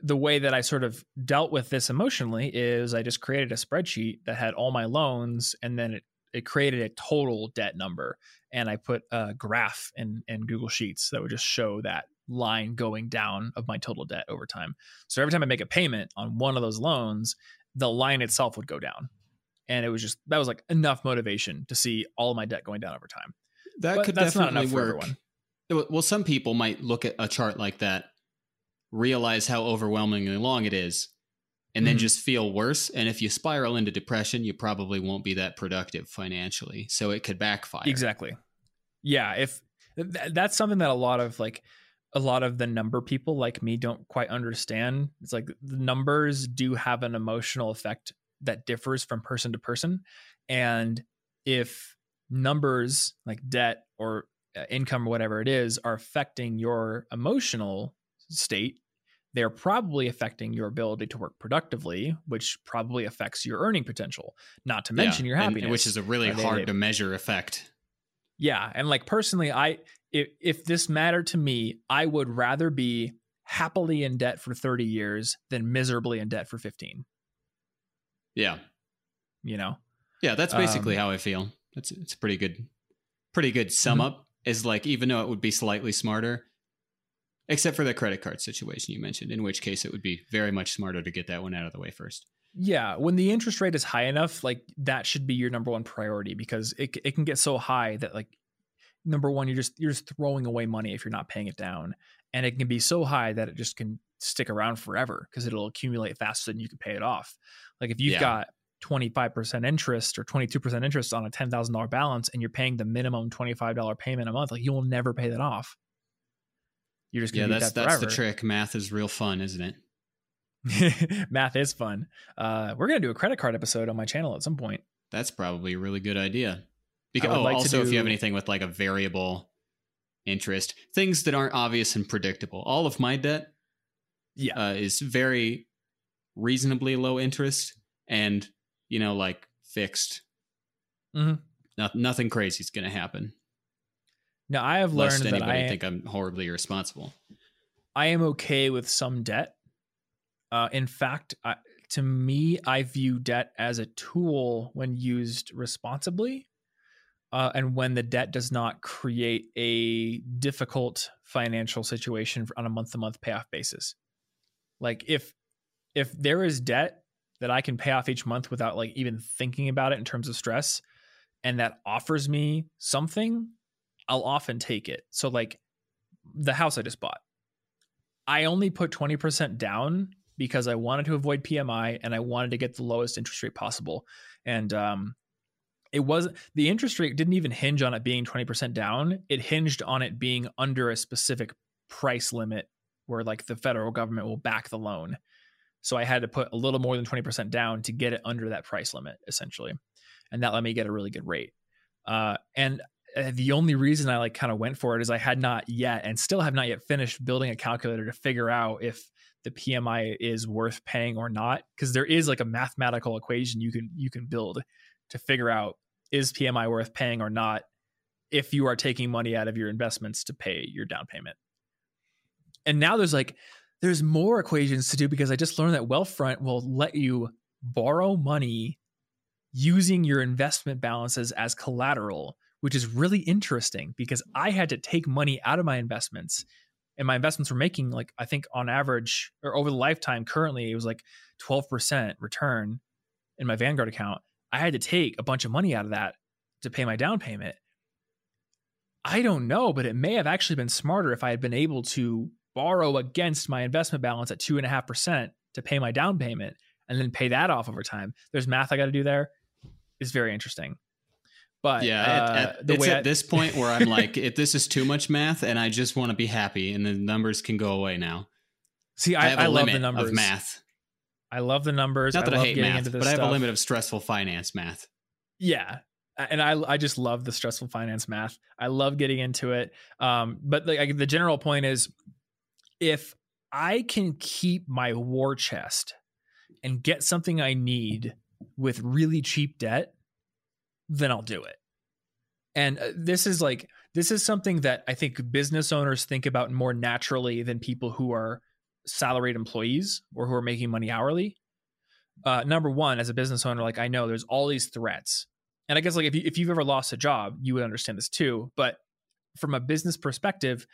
the way that I sort of dealt with this emotionally is I just created a spreadsheet that had all my loans, and then it it created a total debt number, and I put a graph in in Google Sheets that would just show that line going down of my total debt over time. So every time I make a payment on one of those loans, the line itself would go down. And it was just that was like enough motivation to see all my debt going down over time. That But could that's not definitely enough for work. everyone. Well, some people might look at a chart like that, realize how overwhelmingly long it is, and then Mhm. just feel worse. And if you spiral into depression, you probably won't be that productive financially. So it could backfire. Exactly. Yeah, if th- that's something that a lot of like a lot of the number people like me don't quite understand. It's like the numbers do have an emotional effect that differs from person to person. And if numbers like debt or uh, income or whatever it is are affecting your emotional state, they're probably affecting your ability to work productively, which probably affects your earning potential. Not to mention Yeah, your and- happiness, which is a really Are they- hard to measure effect. yeah, and like personally, I if if this mattered to me, I would rather be happily in debt for 30 years than miserably in debt for 15, Yeah. you know. Yeah, that's basically Um, how I feel. That's it's a pretty good pretty good sum Mhm. up. Is like even though it would be slightly smarter, except for the credit card situation you mentioned, in which case it would be very much smarter to get that one out of the way first. Yeah, when the interest rate is high enough, like that should be your number one priority because it it can get so high that like number one you're just you're just throwing away money if you're not paying it down, and it can be so high that it just can stick around forever because it'll accumulate faster than you can pay it off. Like if you've Yeah. got 25% interest or 22% interest on a $10,000 balance and you're paying the minimum $25 payment a month, like you will never pay that off. You're just Yeah, going to that's be that's the trick. Math is real fun, isn't it? Math is fun. Uh, we're going to do a credit card episode on my channel at some point. That's probably a really good idea. Because oh, like also if you have anything with like a variable interest, things that aren't obvious and predictable. All of my debt Yeah. uh, is very reasonably low interest and you know like fixed. Mhm. No, nothing crazy is going to happen. Now I have learned Lest that anybody I, think I'm horribly irresponsible. I am okay with some debt. Uh, in fact, I, to me, I view debt as a tool when used responsibly, uh, and when the debt does not create a difficult financial situation on a month-to-month payoff basis. Like if if there is debt that I can pay off each month without like even thinking about it in terms of stress, and that offers me something, I'll often take it. So like the house I just bought. I only put 20% down because I wanted to avoid PMI and I wanted to get the lowest interest rate possible. And um, it wasn't the interest rate didn't even hinge on it being 20% down. It hinged on it being under a specific price limit where like the federal government will back the loan. So I had to put a little more than 20% down to get it under that price limit essentially. And that let me get a really good rate. Uh, and Uh, the only reason I like kind of went for it is I had not yet and still have not yet finished building a calculator to figure out if the PMI is worth paying or not because there is like a mathematical equation you can you can build to figure out is PMI worth paying or not if you are taking money out of your investments to pay your down payment. And now there's like there's more equations to do because I just learned that Wealthfront will let you borrow money using your investment balances as collateral, which is really interesting because I had to take money out of my investments and my investments were making like I think on average or over the lifetime currently it was like 12% return in my Vanguard account. I had to take a bunch of money out of that to pay my down payment. I don't know, but it may have actually been smarter if I had been able to borrow against my investment balance at two and a half percent to pay my down payment and then pay that off over time. There's math I got to do there. It's very interesting. But yeah, uh, at, at, the it's way at I- this point where I'm like, if this is too much math, and I just want to be happy, and the numbers can go away now. see, I, I, have I a love limit the numbers. of math. I love the numbers. Not that I, love hate math, but I have a limit of stressful finance math. Yeah. And I, I just love the stressful finance math. I love getting into it. Um, but like the general point is, if I can keep my war chest and get something I need with really cheap debt, then I'll do it. And uh, this is like this is something that I think business owners think about more naturally than people who are salaried employees or who are making money hourly. Uh, number one, as a business owner, like I know there's all these threats, and I guess like if you if you've ever lost a job, you would understand this too. But from a business perspective,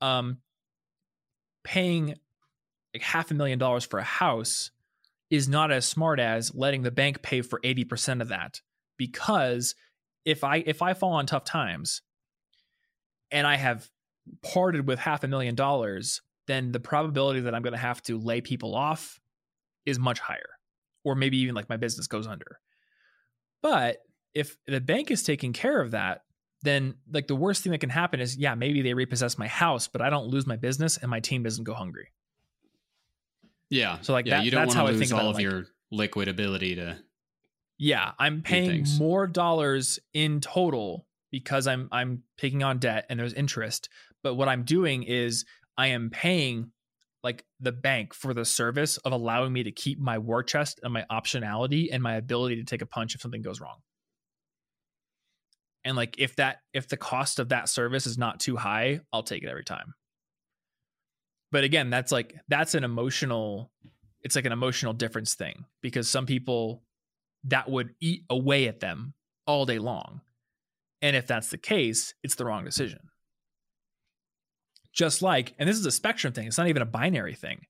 um, paying like half a million dollars for a house is not as smart as letting the bank pay for 80% of that because if i if i fall on tough times and i have parted with half a million dollars then the probability that i'm going to have to lay people off is much higher or maybe even like my business goes under but if the bank is taking care of that then like the worst thing that can happen is yeah maybe they repossess my house but i don't lose my business and my team doesn't go hungry Yeah. So, like, yeah, that- you don't that's want how I to think lose about all it, of like- your liquid ability to. Yeah, I'm paying more dollars in total because I'm I'm taking on debt and there's interest. But what I'm doing is I am paying like the bank for the service of allowing me to keep my war chest and my optionality and my ability to take a punch if something goes wrong. And like if that if the cost of that service is not too high, I'll take it every time. But again, that's like that's an emotional it's like an emotional difference thing because some people that would eat away at them all day long. And if that's the case, it's the wrong decision. Just like, and this is a spectrum thing, it's not even a binary thing.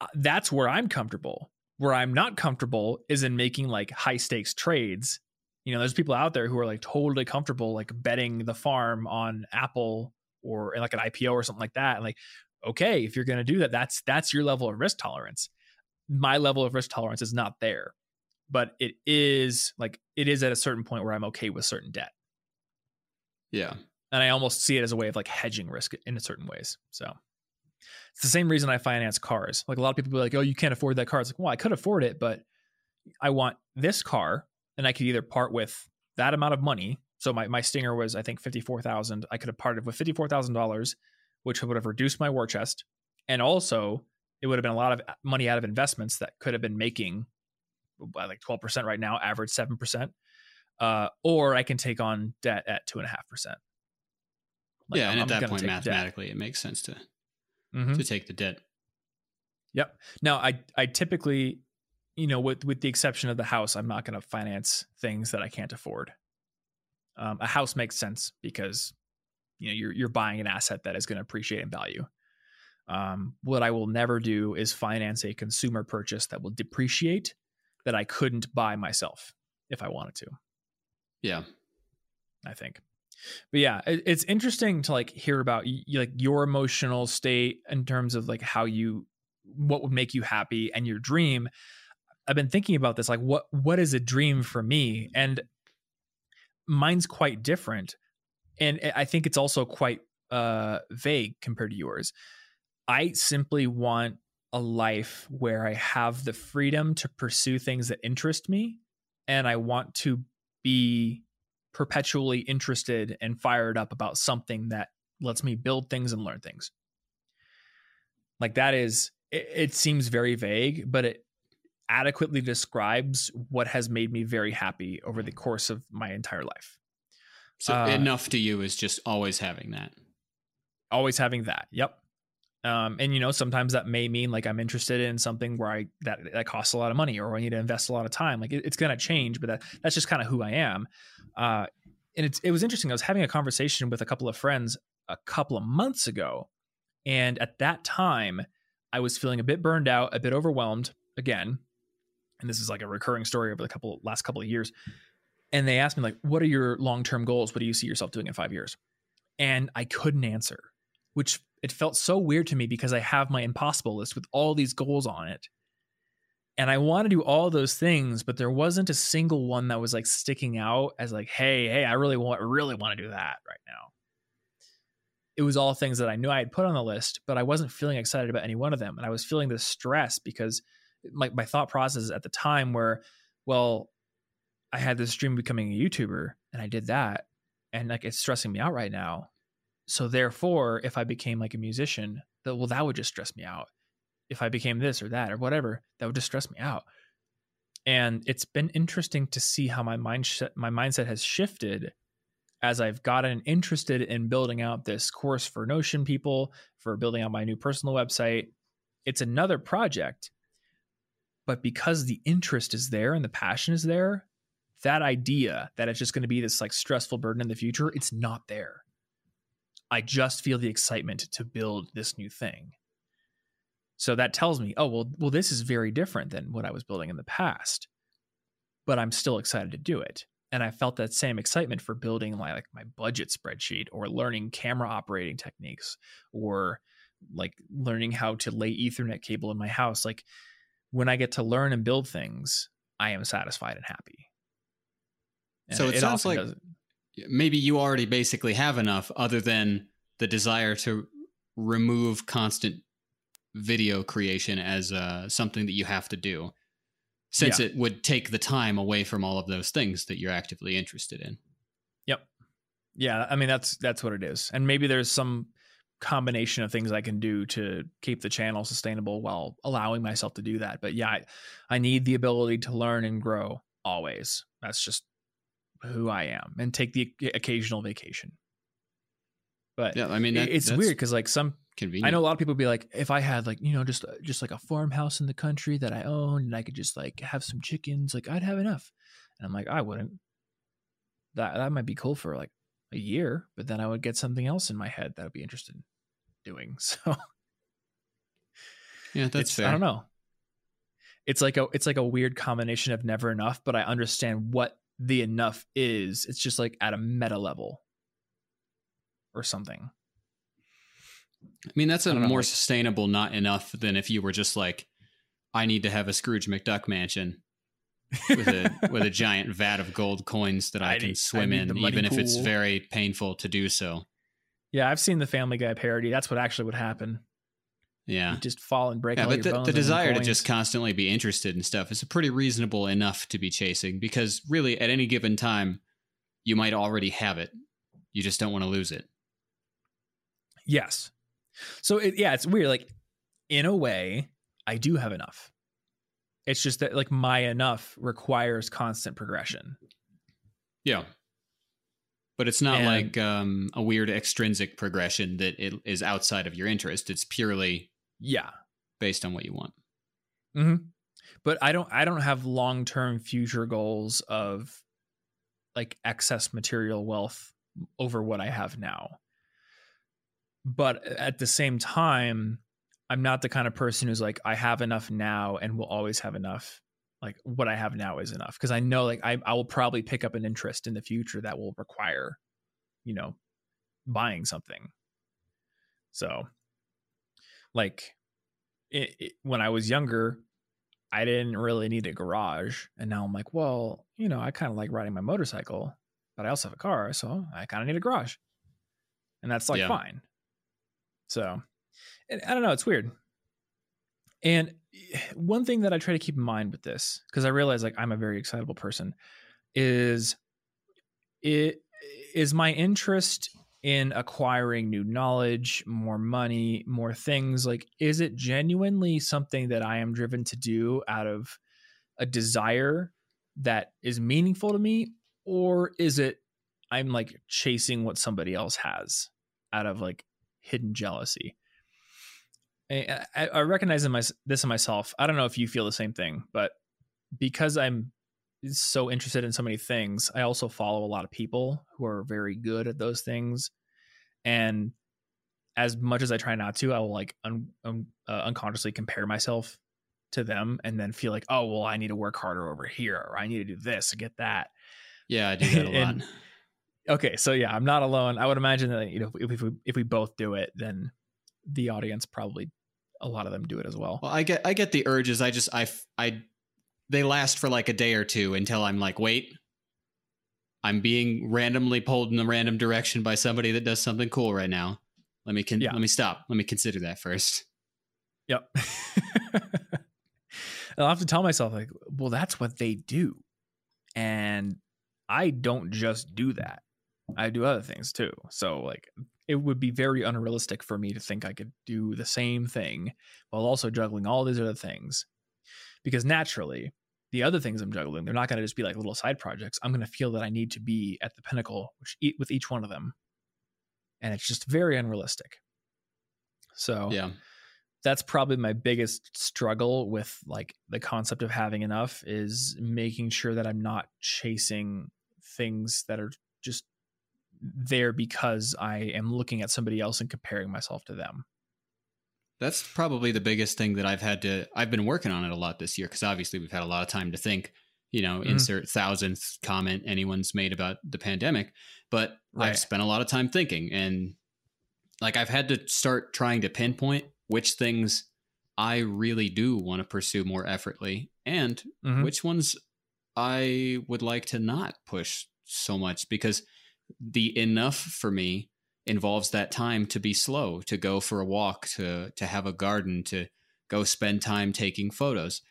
Uh, That's where I'm comfortable. Where I'm not comfortable is in making like high stakes trades. You know, there's people out there who are like totally comfortable like betting the farm on Apple or like an IPO or something like that. And like, okay, if you're going to do that, that's that's your level of risk tolerance. My level of risk tolerance is not there but it is like it is at a certain point where I'm okay with certain debt. Yeah. And I almost see it as a way of like hedging risk in certain ways. So it's the same reason I finance cars. Like a lot of people be like, oh, you can't afford that car. It's like, well, I could afford it, but I want this car and I could either part with that amount of money. So my, my stinger was, I think, 54,000. I could have parted with $54,000, which would have reduced my war chest. And also it would have been a lot of uh, money out of investments that could have been making by like 12% right now, average 7%. Uh, or I can take on debt at two and a half percent. yeah, and at that point, mathematically, it makes sense to Mhm. to take the debt. Yep. Now, I I typically, you know, with with the exception of the house, I'm not going to finance things that I can't afford. Um, a house makes sense because you know you're you're buying an asset that is going to appreciate in value. Um, what I will never do is finance a consumer purchase that will depreciate that I couldn't buy myself if I wanted to. Yeah. I think. But yeah, it, it's interesting to like hear about like your emotional state in terms of like how you what would make you happy and your dream. I've been thinking about this like what what is a dream for me and mine's quite different and I think it's also quite uh vague compared to yours. I simply want a life where I have the freedom to pursue things that interest me and I want to be perpetually interested and fired up about something that lets me build things and learn things. Like that is it, it seems very vague, but it adequately describes what has made me very happy over the course of my entire life. So Uh, enough to you is just always having that. Always having that. Yep. Um, and you know, sometimes that may mean like I'm interested in something where I that that costs a lot of money or I need to invest a lot of time. Like it, it's going to change, but that that's just kind of who I am. Uh, and it's it was interesting. I was having a conversation with a couple of friends a couple of months ago, and at that time, I was feeling a bit burned out, a bit overwhelmed again. And this is like a recurring story over the couple last couple of years. And they asked me like, "What are your long term goals? What do you see yourself doing in five years?" And I couldn't answer, which it felt so weird to me because I have my impossible list with all these goals on it. and I want to do all those things, but there wasn't a single one that was like sticking out as like, hey, hey, I really want, really want to do that right now. It was all things that I knew I had put on the list, but I wasn't feeling excited about any one of them, and I was feeling this stress because my my thought process at the time were, well, I had this dream of becoming a YouTuber, and I did that, and like it's stressing me out right now. So therefore, if I became like a musician, that well, that would just stress me out if I became this or that or whatever, that would just stress me out. And it's been interesting to see how my mindset my mindset has shifted as I've gotten interested in building out this course for Notion people, for building out my new personal website. It's another project, but because the interest is there and the passion is there, that idea that it's just going to be this like stressful burden in the future, it's not there. I just feel the excitement to build this new thing. So that tells me, oh, well, well, this is very different than what I was building in the past. But I'm still excited to do it. And I felt that same excitement for building my like my budget spreadsheet or learning camera operating techniques or like learning how to lay ethernet cable in my house. Like when I get to learn and build things, I am satisfied and happy. And so it, it sounds like doesn't. Maybe you already basically have enough other than the desire to remove constant video creation as uh, something that you have to do, since yeah. it would take the time away from all of those things that you're actively interested in. Yep. Yeah, I mean that's that's what it is, and maybe there's some combination of things I can do to keep the channel sustainable while allowing myself to do that. But yeah, I, I need the ability to learn and grow always. That's just who I am, and take the occasional vacation. But yeah, I mean, that, it's weird because like some convenient. I know a lot of people be like, if I had like you know just uh, just like a farmhouse in the country that I own and I could just like have some chickens, like I'd have enough. And I'm like, I wouldn't. That that might be cool for like a year, but then I would get something else in my head that I'd be interested in doing. So yeah, that's fair. I don't know. It's like a it's like a weird combination of never enough, but I understand what the enough is. It's just like at a meta level or something. I mean, that's a more know. sustainable not enough than if you were just like, I need to have a Scrooge McDuck mansion with a with a giant vat of gold coins that I, I can need, swim I in, even pool. if it's very painful to do so. Yeah, I've seen the Family Guy parody. That's what actually would happen. Yeah, you just fall and break. Yeah, but the, the desire to just constantly be interested in stuff is pretty reasonable enough to be chasing because really, at any given time, you might already have it. You just don't want to lose it. Yes, so it, yeah, it's weird. Like in a way, I do have enough. It's just that like my enough requires constant progression. Yeah. But it's not and, like um, a weird extrinsic progression that it is outside of your interest. It's purely yeah, based on what you want. hmm But I don't I don't have long-term future goals of like excess material wealth over what I have now. But at the same time i'm not the kind of person who's like i have enough now and will always have enough. Like what i have now is enough. Because i know like I, I will probably pick up an interest in the future that will require you know buying something. So like it, it, when i was younger i didn't really need a garage and now i'm like well you know i kind of like riding my motorcycle but i also have a car so i kind of need a garage and that's like yeah. fine so, I don't know. It's weird. And eh, one thing that I try to keep in mind with this, because I realize like I'm a very excitable person, is it is my interest in acquiring new knowledge, more money, more things. Like, is it genuinely something that I am driven to do out of a desire that is meaningful to me? Or is it I'm like chasing what somebody else has out of like hidden jealousy. I, I recognize in my, this in myself. I don't know if you feel the same thing, but because I'm so interested in so many things, I also follow a lot of people who are very good at those things. And as much as I try not to, I will like un, un, uh, unconsciously compare myself to them and then feel like, oh, well, I need to work harder over here, or I need to do this to get that. Yeah, I do that a lot. Okay, so yeah, I'm not alone. I would imagine that you know if we if we both do it, then the audience probably a lot of them do it as well. Well, I get I get the urges. I just I I they last for like a day or two until I'm like, wait, I'm being randomly pulled in a random direction by somebody that does something cool right now. Let me con- Yeah. let me stop. Let me consider that first. Yep. I'll have to tell myself like, well, that's what they do, and I don't just do that. I do other things too. So like, it would be very unrealistic for me to think I could do the same thing while also juggling all these other things, because naturally, the other things I'm juggling, they're not going to just be like little side projects. I'm going to feel that I need to be at the pinnacle, which eat with each one of them, and it's just very unrealistic. So Yeah. that's probably my biggest struggle with like the concept of having enough is making sure that I'm not chasing things that are just there because I am looking at somebody else and comparing myself to them. That's probably the biggest thing that I've had to. I've been working on it a lot this year because obviously we've had a lot of time to think. You know, Mhm. insert thousandth comment anyone's made about the pandemic, but Right. I've spent a lot of time thinking, and like I've had to start trying to pinpoint which things I really do want to pursue more effortly, and Mhm. which ones I would like to not push so much because the enough for me involves that time to be slow, to go for a walk, to to have a garden, to go spend time taking photos.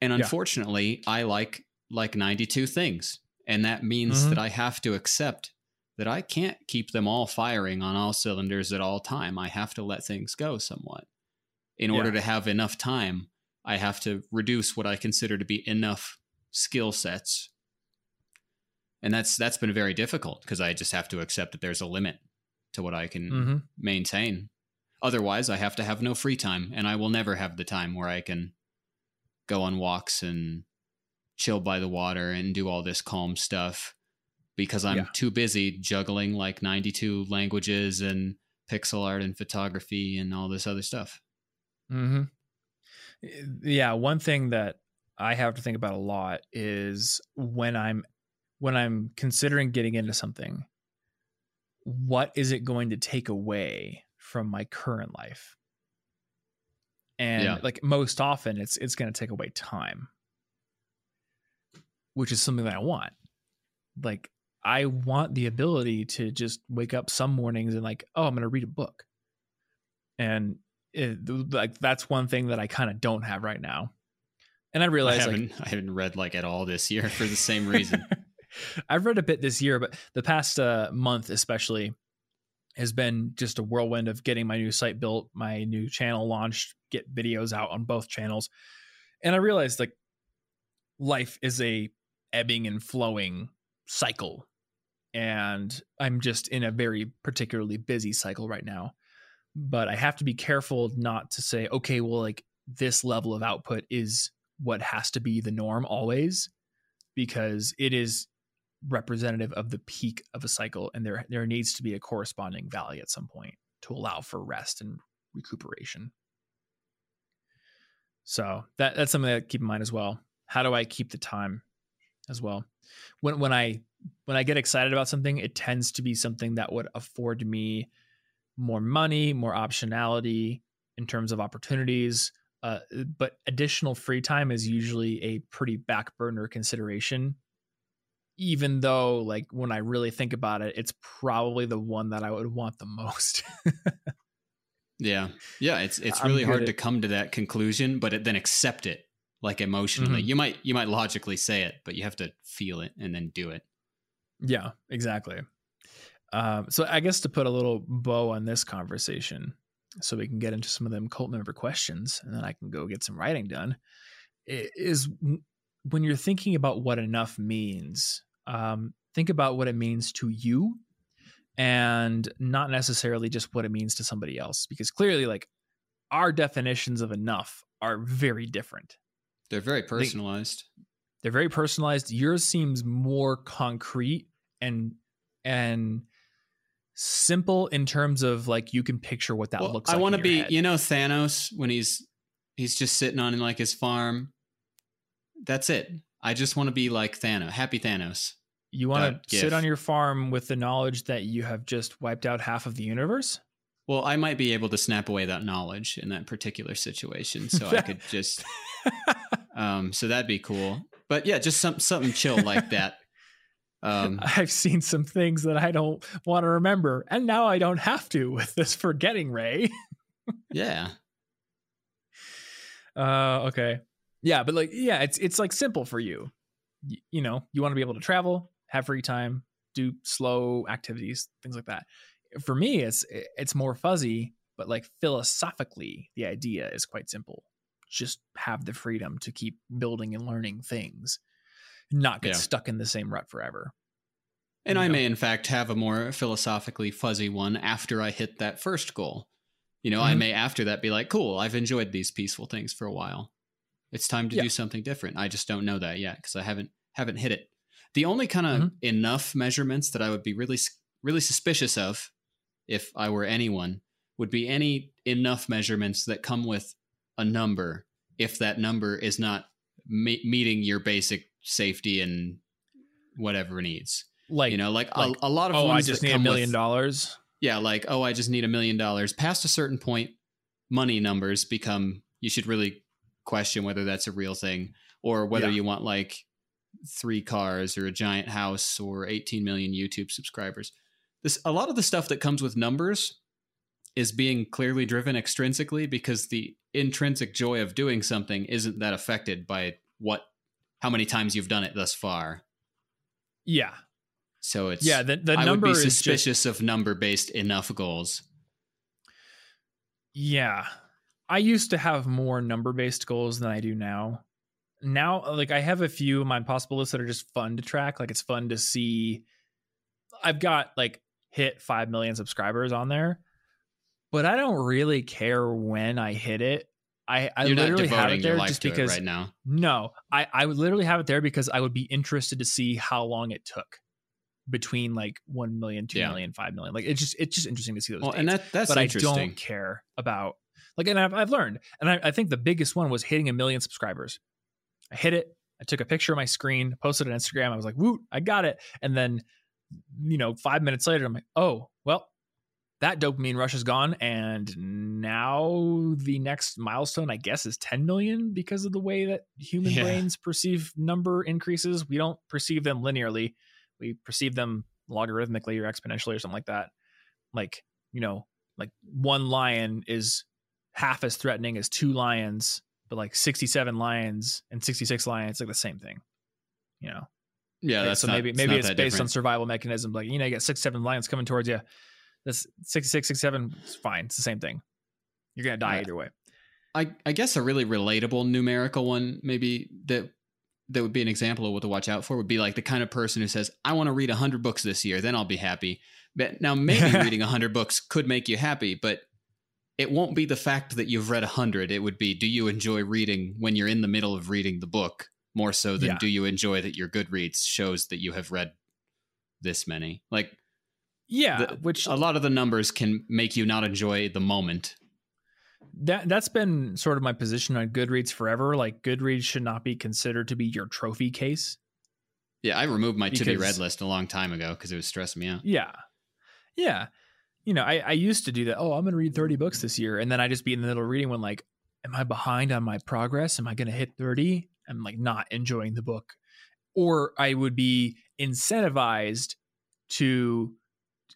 And Yeah. unfortunately, I like like 92 things. And that means Mhm. that I have to accept that I can't keep them all firing on all cylinders at all time. I have to let things go somewhat. In order Yeah. to have enough time, I have to reduce what I consider to be enough skill sets. And that's that's been very difficult because I just have to accept that there's a limit to what I can Mhm. maintain. Otherwise, I have to have no free time, and I will never have the time where I can go on walks and chill by the water and do all this calm stuff because I'm Yeah. too busy juggling like 92 languages and pixel art and photography and all this other stuff. hmm Yeah, one thing that I have to think about a lot is when I'm when I'm considering getting into something, what is it going to take away from my current life? And Yeah. like most often it's it's going to take away time. Which is something that I want. Like I want the ability to just wake up some mornings and like, oh, I'm going to read a book. And it, like that's one thing that I kind of don't have right now. And I I realize like haven't I haven't read like at all this year for the same reason. I've read a bit this year, but the past uh, month especially has been just a whirlwind of getting my new site built, my new channel launched, get videos out on both channels. And I realized like life is a ebbing and flowing cycle. And I'm just in a very particularly busy cycle right now. But I have to be careful not to say, okay, well, like this level of output is what has to be the norm always, because it is representative of the peak of a cycle and there there needs to be a corresponding valley at some point to allow for rest and recuperation. So that that's something to keep in mind as well. How do i keep the time as well? When when i when i get excited about something it tends to be something that would afford me more money more optionality in terms of opportunities. Uh, but additional free time is usually a pretty back burner consideration even though like when i really think about it it's probably the one that i would want the most Yeah. Yeah, it's it's really hard at- to come to that conclusion, but it, then accept it like emotionally. Mhm. You might you might logically say it, but you have to feel it and then do it. yeah exactly um, so i guess to put a little bow on this conversation so we can get into some of them cult member questions and then i can go get some writing done is when you're thinking about what enough means um, think about what it means to you and not necessarily just what it means to somebody else because clearly like our definitions of enough are very different They're very personalized. they're very personalized yours seems more concrete and and simple in terms of like you can picture what that Well, looks I want to be, head. you know, Thanos when he's he's just sitting on like his farm. That's it. I just want to be like Thanos, happy Thanos. you want to sit on your farm with the knowledge that you have just wiped out half of the universe Well, I might be able to snap away that knowledge in that particular situation, so I could just. Um, so that'd be cool. But yeah, just some something chill like that. Um, I've seen some things that I don't want to remember, and now I don't have to with this forgetting ray. yeah. Uh, okay. Yeah, but like, yeah, it's it's like simple for you. Y- you know, you want to be able to travel, have free time, do slow activities, things like that. For me, it's it's more fuzzy, but like philosophically, the idea is quite simple. Just have the freedom to keep building and learning things, not get Yeah. stuck in the same rut forever. And You I know? may, in fact, have a more philosophically fuzzy one after I hit that first goal. You know, I Mhm. may after that be like, cool, I've enjoyed these peaceful things for a while. It's time to Yeah. do something different. I just don't know that yet because I haven't haven't hit it. The only kind of Mhm. enough measurements that I would be really really suspicious of, if I were anyone, would be any enough measurements that come with a number. If that number is not me- meeting your basic safety and whatever needs Like, you know like, like, a, a lot of oh, I just need a million with- dollars. yeah like oh i just need a million dollars past a certain point money numbers become you should really question whether that's a real thing or whether Yeah. you want like three cars or a giant house or 18 million youtube subscribers this a lot of the stuff that comes with numbers is being clearly driven extrinsically because the intrinsic joy of doing something isn't that affected by what how many times you've done it thus far Yeah, so it's yeah. The the I would number be is just suspicious of number based enough goals. Yeah. I used to have more number based goals than I do now. Now, like, I have a few of my possible lists that are just fun to track. Like, it's fun to see. I've got like hit 5 million subscribers on there, but I don't really care when I hit it. I, I You're not literally have it your there life just to because it right now. no, I, I would literally have it there because I would be interested to see how long it took between like 1 million, 2 Yeah. million, 5 million. Like, it's just, it's just interesting to see those. Well, dates and that that's but I interesting. don't care about like, and I've, I've learned, and I, I think the biggest one was hitting a million subscribers. I hit it. I took a picture of my screen, posted it on Instagram. I was like, "Woo, I got it!" And then, you know, five minutes later, I'm like, "Oh, well, that dopamine rush is gone." And now the next milestone, I guess, is 10 million because of the way that human Yeah. brains perceive number increases. We don't perceive them linearly; we perceive them logarithmically or exponentially or something like that. Like, you know, like one lion is half as threatening as two lions, but like 67 lions and 66 lions, like the same thing, you know? yeah, that's so not- maybe, maybe it's that based on survival mechanisms. Like, you know, you got six, seven lions coming towards you. This 66, 67, it's fine. It's the same thing. You're going to die Right. either way. I I guess a really relatable numerical one, maybe that that would be an example of what to watch out for. Would be like the kind of person who says, "I want to read hundred books this year, then I'll be happy." But now maybe reading hundred books could make you happy, but it won't be the fact that you've read hundred. It would be, do you enjoy reading when you're in the middle of reading the book more so than Yeah. do you enjoy that your Goodreads shows that you have read this many? Like Yeah. the- which a lot of the numbers can make you not enjoy the moment. that that's been sort of my position on Goodreads forever. Like Goodreads should not be considered to be your trophy case. Yeah, I removed my to be read list a long time ago because it was stressing me out. Yeah. Yeah. You know, I, I used to do that. Oh, I'm going to read 30 books this year. And then I just be in the middle of reading when, like, am I behind on my progress? Am I going to hit 30? I'm like not enjoying the book. Or I would be incentivized to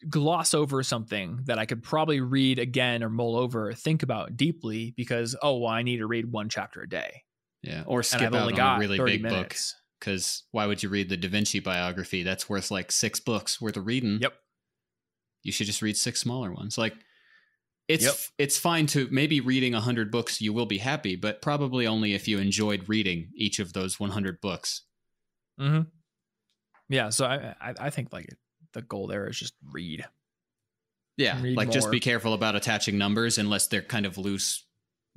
gloss over something that I could probably read again or mull over, or think about deeply because, oh, well, I need to read one chapter a day. Yeah, or And skip I've out only on got a really 30 big book because why would you read the Da Vinci biography? That's worth like six books worth of reading. Yep. You should just read six smaller ones. Like it's Yep. it's fine to maybe reading hundred books you will be happy, but probably only if you enjoyed reading each of those one hundred books. Mm-hmm. Yeah. So I, I, I think like the goal there is just read. Yeah, Read like just be careful about attaching numbers unless they're kind of loose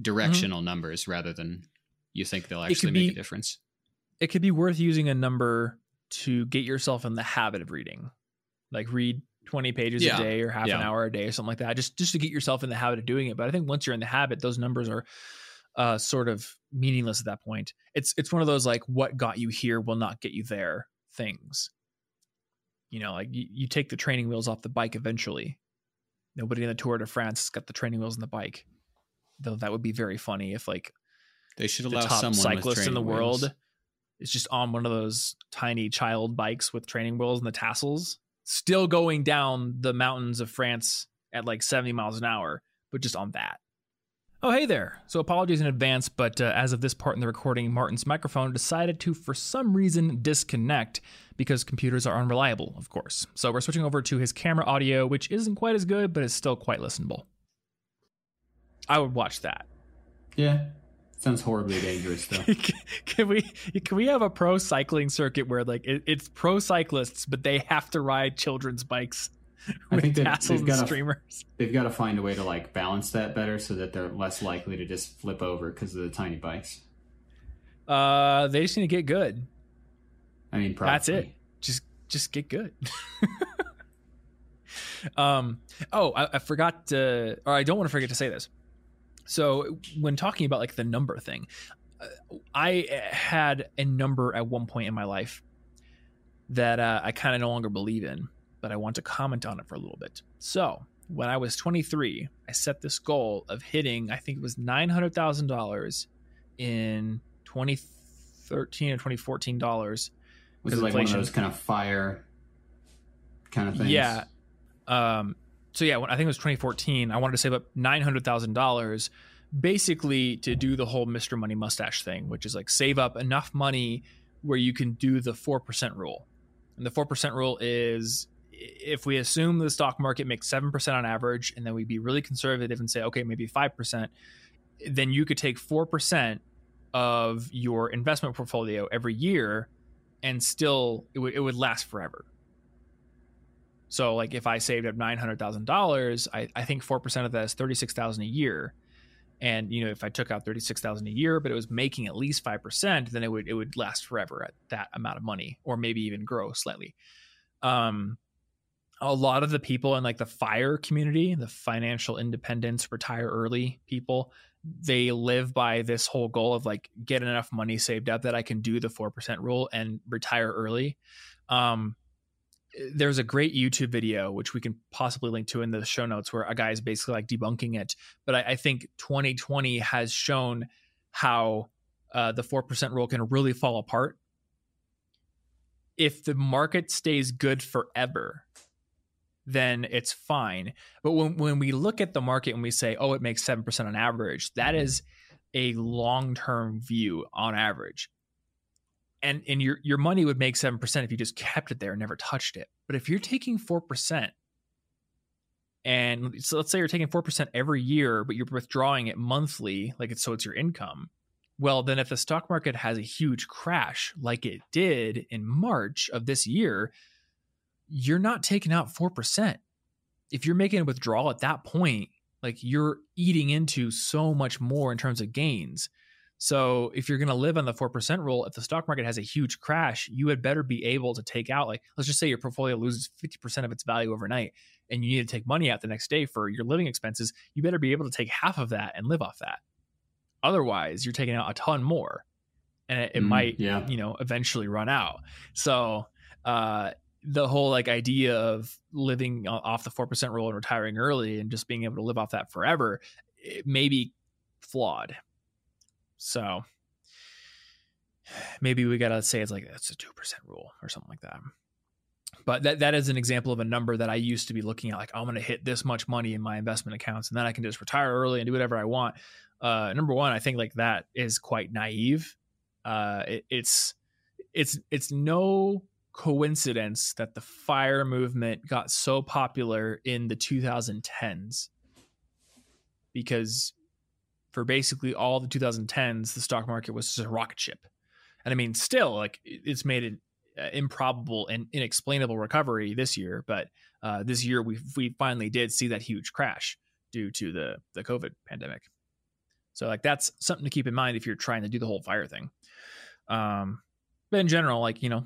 directional numbers rather than you think they'll Mm-hmm. Actually could make a difference. it could be worth using a number to get yourself in the habit of reading like read 20 pages Yeah. a day or half an hour a day or something like that just just to get yourself in the habit of doing it but i think once you're in the habit those numbers are uh, sort of meaningless at that point it's it's one of those like what got you here will not get you there things you know like you, you take the training wheels off the bike eventually Nobody in the Tour de France has got the training wheels on the bike. Though that would be very funny if like They should the allow top someone cyclist in the world wheels. is just on one of those tiny child bikes with training wheels and the tassels, still going down the mountains of France at like 70 miles an hour, but just on that. Oh, hey there. So, apologies in advance, but uh, as of this part in the recording, Martin's microphone decided to, for some reason, disconnect because computers are unreliable, of course. So, we're switching over to his camera audio, which isn't quite as good, but is still quite listenable. I would watch that. Yeah. Sounds horribly dangerous though. can we can we have a pro cycling circuit where like it, it's pro cyclists, but they have to ride children's bikes I think they've and got to streamers? they've got to find a way to like balance that better so that they're less likely to just flip over because of the tiny bikes. Uh, they just need to get good. I mean, probably. That's it. Just just get good. um. Oh, I, I forgot to, or I don't want to forget to say this. So when talking about like the number thing, uh, I had a number at one point in my life that uh, I kind of no longer believe in, but I want to comment on it for a little bit. So when I was 23, I set this goal of hitting, I think it was $900,000 in 2013 or 2014 dollars. Was it like one of those kind of fire kind of things? Yeah. Um, so yeah, I think it was 2014. I wanted to save up nine hundred thousand dollars, basically to do the whole Mr. Money Mustache thing, which is like save up enough money where you can do the four percent rule. And the four percent rule is if we assume the stock market makes seven percent on average, and then we'd be really conservative and say, okay, maybe five percent, then you could take four percent of your investment portfolio every year, and still it would it would last forever. So like if I saved up nine hundred thousand dollars, I, I think four percent of that is thirty six thousand a year. And you know, if I took out thirty six thousand a year, but it was making at least five percent, then it would it would last forever at that amount of money, or maybe even grow slightly. Um, a lot of the people in like the fire community, the financial independence, retire early people, they live by this whole goal of like get enough money saved up that I can do the four percent rule and retire early. Um, there's a great YouTube video which we can possibly link to in the show notes where a guy is basically like debunking it. But I, I think 2020 has shown how uh, the four percent rule can really fall apart if the market stays good forever. Then it's fine. But when, when we look at the market and we say, oh, it makes 7% on average, that is a long term view on average and and your your money would make seven percent if you just kept it there and never touched it. But if you're taking four percent, and so let's say you're taking four percent every year, but you're withdrawing it monthly, like it's so it's your income. Well, then if the stock market has a huge crash like it did in March of this year, you're not taking out four percent. If you're making a withdrawal at that point, like you're eating into so much more in terms of gains. So if you're going to live on the 4% rule, if the stock market has a huge crash, you had better be able to take out, like, let's just say your portfolio loses 50% of its value overnight and you need to take money out the next day for your living expenses. You better be able to take half of that and live off that. Otherwise, you're taking out a ton more and it, it Mm, might, yeah. you know, eventually run out. So, uh, the whole like idea of living off the 4% rule and retiring early and just being able to live off that forever, it may be flawed. So maybe we gotta say it's like it's a two percent rule or something like that. But that that is an example of a number that I used to be looking at, like I'm gonna hit this much money in my investment accounts, and then I can just retire early and do whatever I want. Uh, number one, I think like that is quite naive. Uh, it, it's it's it's no coincidence that the fire movement got so popular in the 2010s because for basically all the 2010s, the stock market was just a rocket ship. And I mean, still, like it's made an uh, improbable and inexplainable recovery this year, but uh, this year we we finally did see that huge crash due to the the COVID pandemic. So like that's something to keep in mind if you're trying to do the whole fire thing. Um, but in general, like you know,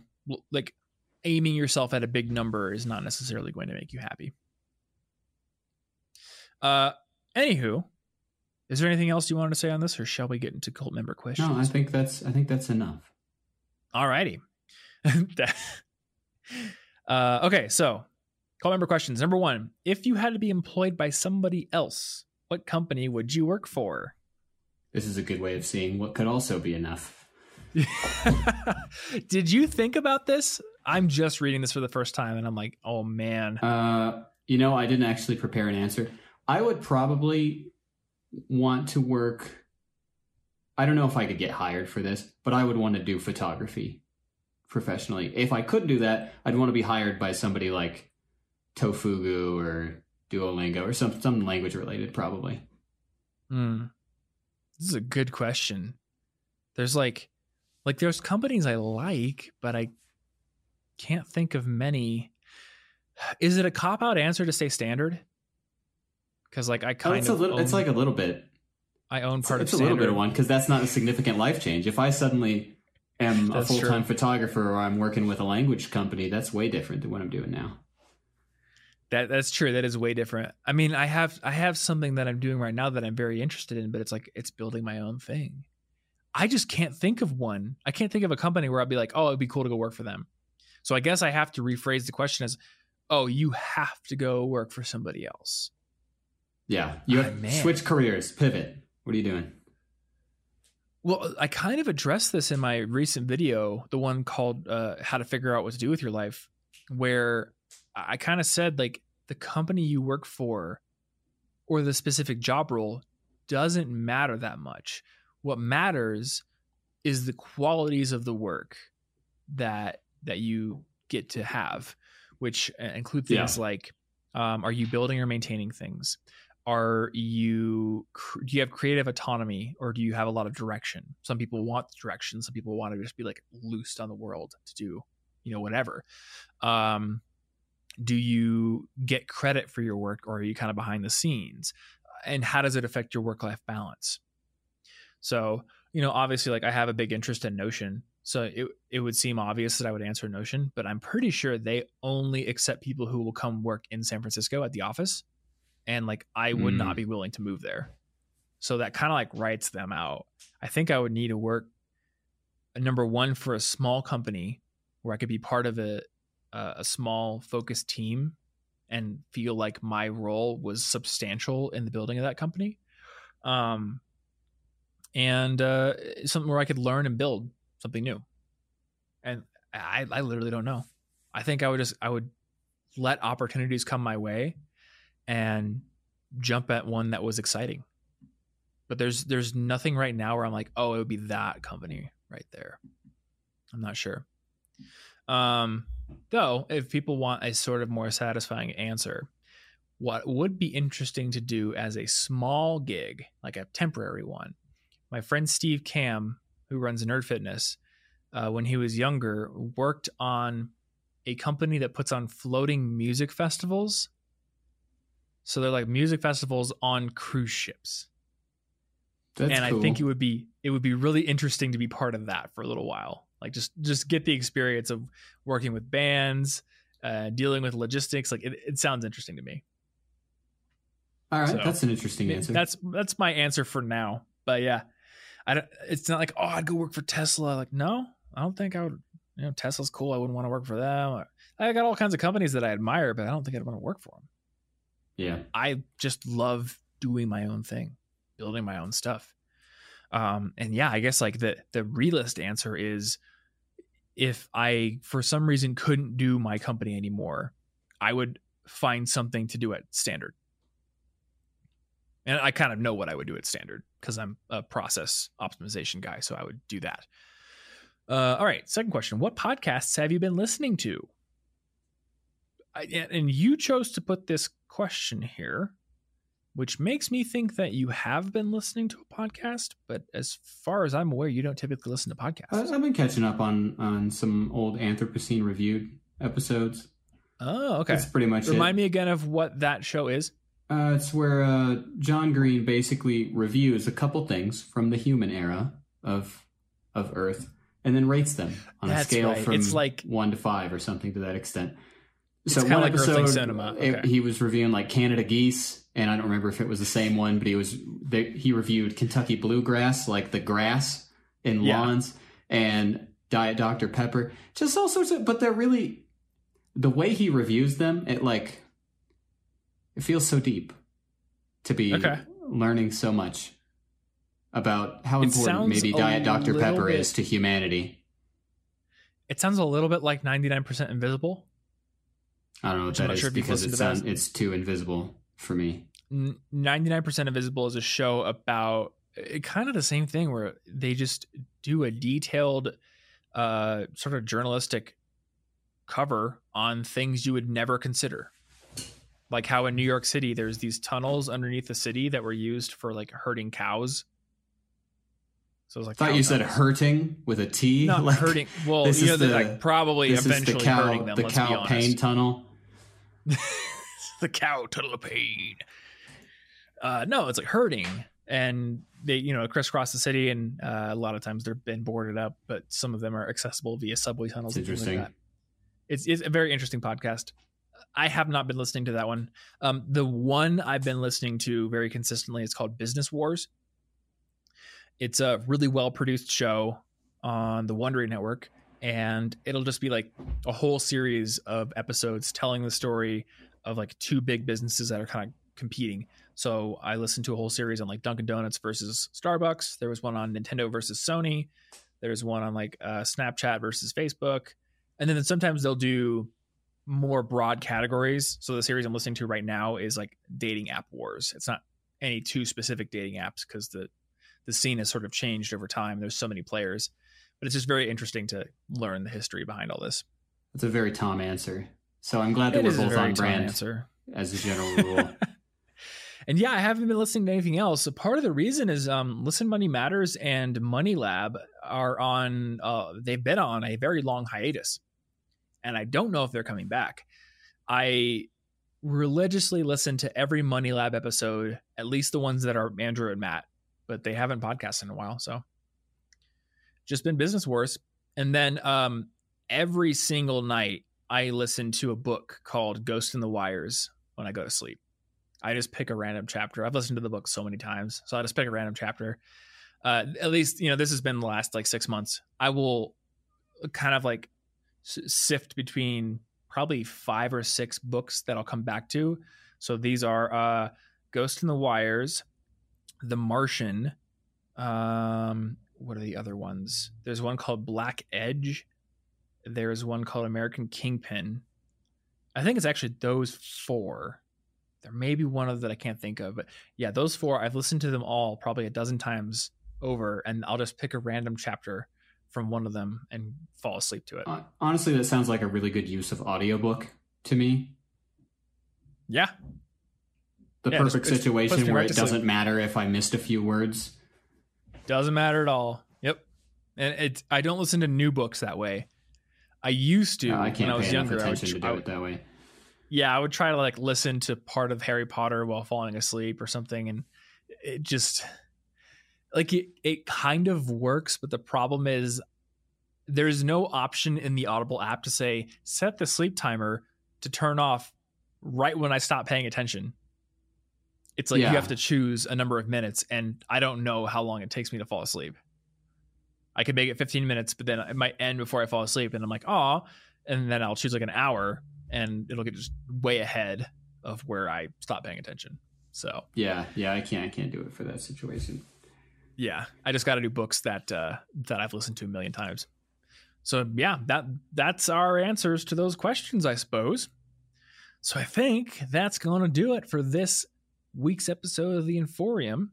like aiming yourself at a big number is not necessarily going to make you happy. Uh, anywho, is there anything else you wanted to say on this, or shall we get into cult member questions? No, I think that's I think that's enough. All righty. uh, okay, so Call member questions. Number one: If you had to be employed by somebody else, what company would you work for? This is a good way of seeing what could also be enough. Did you think about this? I'm just reading this for the first time, and I'm like, oh man. Uh, you know, I didn't actually prepare an answer. I would probably want to work. I don't know if I could get hired for this, but I would want to do photography professionally. If I could do that, I'd want to be hired by somebody like Tofugu or Duolingo or some some language related, probably. Hmm. This is a good question. There's like, like there's companies I like, but I can't think of many. Is it a cop out answer to say standard? Because like I Oh, kind it's a of little. It's like a little bit. I own It's, part it's of a little bit of one because that's not a significant life change. If I suddenly am a full time photographer or I'm working with a language company, that's way different than what I'm doing now. That that's true. That is way different. I mean, I have I have something that I'm doing right now that I'm very interested in, but it's like it's building my own thing. I just can't think of one. I can't think of a company where I'd be like, oh, it'd be cool to go work for them. So I guess I have to rephrase the question as, oh, you have to go work for somebody else. Yeah, you have man. switch careers, pivot. What are you doing? Well, I kind of addressed this in my recent video, the one called uh, "How to Figure Out What to Do with Your Life," where I kind of said like the company you work for or the specific job role doesn't matter that much. What matters is the qualities of the work that that you get to have, which uh, include things like um, are you building or maintaining things? Are you do you have creative autonomy or do you have a lot of direction? Some people want direction. Some people want to just be like loosed on the world to do you know whatever. Um, do you get credit for your work or are you kind of behind the scenes? And how does it affect your work life balance? So, you know, obviously, like I have a big interest in Notion. So it, it would seem obvious that I would answer Notion, but I'm pretty sure they only accept people who will come work in San Francisco at the office. And like I would Mm. not be willing to move there. So that kind of like writes them out. I think I would need to work number one for a small company where I could be part of a a, a small focused team and feel like my role was substantial in the building of that company. Um, and uh, something where I could learn and build something new. And I, I literally don't know. I think I would just I would let opportunities come my way and jump at one that was exciting. But there's there's nothing right now where I'm like, oh, it would be that company right there. I'm not sure. Um, though, if people want a sort of more satisfying answer, what would be interesting to do as a small gig, like a temporary one, my friend Steve Kamb, who runs Nerd Fitness, uh, when he was younger, worked on a company that puts on floating music festivals. So they're like music festivals on cruise ships That's and cool. I think it would be it would be really interesting to be part of that for a little while. Like just just get the experience of working with bands, uh, dealing with logistics. Like it, it sounds interesting to me. All right, so- that's an interesting answer. That's that's my answer for now. But yeah, I don't. It's not like oh I'd go work for Tesla. Like no, I don't think I would. You know Tesla's cool. I wouldn't want to work for them. I got all kinds of companies that I admire, but I don't think I'd want to work for them. Yeah. I just love doing my own thing, building my own stuff. Um, and yeah, I guess like the the realist answer is if I for some reason couldn't do my company anymore, I would find something to do at standard. And I kind of know what I would do at standard because I'm a process optimization guy, so I would do that. Uh, all right, second question: What podcasts have you been listening to? I, and you chose to put this question here, which makes me think that you have been listening to a podcast. But as far as I'm aware, you don't typically listen to podcasts. I've been catching up on on some old Anthropocene reviewed episodes. Oh, okay. That's pretty much Remind it. me again of what that show is. Uh, it's where uh, John Green basically reviews a couple things from the human era of of Earth, and then rates them on a scale right. from It's like- one to five or something to that extent. It's so one like episode, Cinema. it- he was reviewing like Canada geese, and I don't remember if it was the same one, but he was they, he reviewed Kentucky bluegrass, like the grass in Yeah. lawns, and Diet Dr Pepper, just all sorts of. But they're really the way he reviews them, it like it feels so deep to be Okay. learning so much about how It important maybe Diet Dr. Pepper bit- is to humanity. It sounds a little bit like 99% Invisible. I don't know what that is sure because listened it that. it's too invisible for me. 99% Invisible is a show about it, kind of the same thing where they just do a detailed uh, sort of journalistic cover on things you would never consider. Like how in New York City, there's these tunnels underneath the city that were used for like herding cows. So I was like I thought you said hurting with a T. not like, hurting. Well, this you know, is that the- like probably This is the eventually cow, hurting them. the let's cow pain tunnel. the cow tunnel of pain. Uh, no, it's like hurting, and they you know crisscross the city, and uh, a lot of times they're been boarded up, but some of them are accessible via subway tunnels. It's and like interesting. that. It's it's a very interesting podcast. I have not been listening to that one. Um, the one I've been listening to very consistently is called Business Wars. It's a really well produced show on the Wondery Network, and it'll just be like a whole series of episodes telling the story of like two big businesses that are kind of competing. So I listened to a whole series on like Dunkin' Donuts versus Starbucks. There was one on Nintendo versus Sony. There's one on like uh, Snapchat versus Facebook, and then sometimes they'll do more broad categories. So the series I'm listening to right now is like dating app wars. It's not any two specific dating apps because the the scene has sort of changed over time. There's so many players, but it's just very interesting to learn the history behind all this. It's a very Tom answer. So I'm glad that It we're both very on Tom brand answer. as a general rule. And yeah, I haven't been listening to anything else. So part of the reason is um, Listen Money Matters and Money Lab are on. Uh, they've been on a very long hiatus, and I don't know if they're coming back. I religiously listen to every Money Lab episode, at least the ones that are Andrew and Matt, but they haven't podcasted in a while. So just been business wars. And then um, every single night, I listen to a book called Ghost in the Wires when I go to sleep. I just pick a random chapter. I've listened to the book so many times, so I just pick a random chapter. Uh, at least you know this has been the last like six months. I will kind of like sift between probably five or six books that I'll come back to. So these are uh, Ghost in the Wires, The Martian. Um, what are the other ones? There's one called Black Edge. There's one called American Kingpin. I think it's actually those four there may be one of that I can't think of, but yeah, those four I've listened to them all probably a dozen times over, and I'll just pick a random chapter from one of them and fall asleep to it. Honestly, that sounds like a really good use of audiobook to me. Yeah, The Yeah, perfect it situation where it doesn't matter if I missed a few words. doesn't matter at all. Yep, and it I don't listen to new books that way. I used to Uh, I when I was younger. I would, attention to I do would- it that way. yeah, I would try to like listen to part of Harry Potter while falling asleep or something, and it just like it, it kind of works, but the problem is there's no option in the Audible app to say set the sleep timer to turn off right when I stop paying attention. It's like Yeah. you have to choose a number of minutes, and I don't know how long it takes me to fall asleep. I could make it 15 minutes, but then it might end before I fall asleep, and I'm like, oh, and then I'll choose like an hour, and it'll get just way ahead of where I stop paying attention. So Yeah, yeah, I can't, I can't do it for that situation. yeah, I just got to do books that uh, that I've listened to a million times. So yeah, that that's our answers to those questions, I suppose. So I think that's going to do it for this week's episode of the Inforium.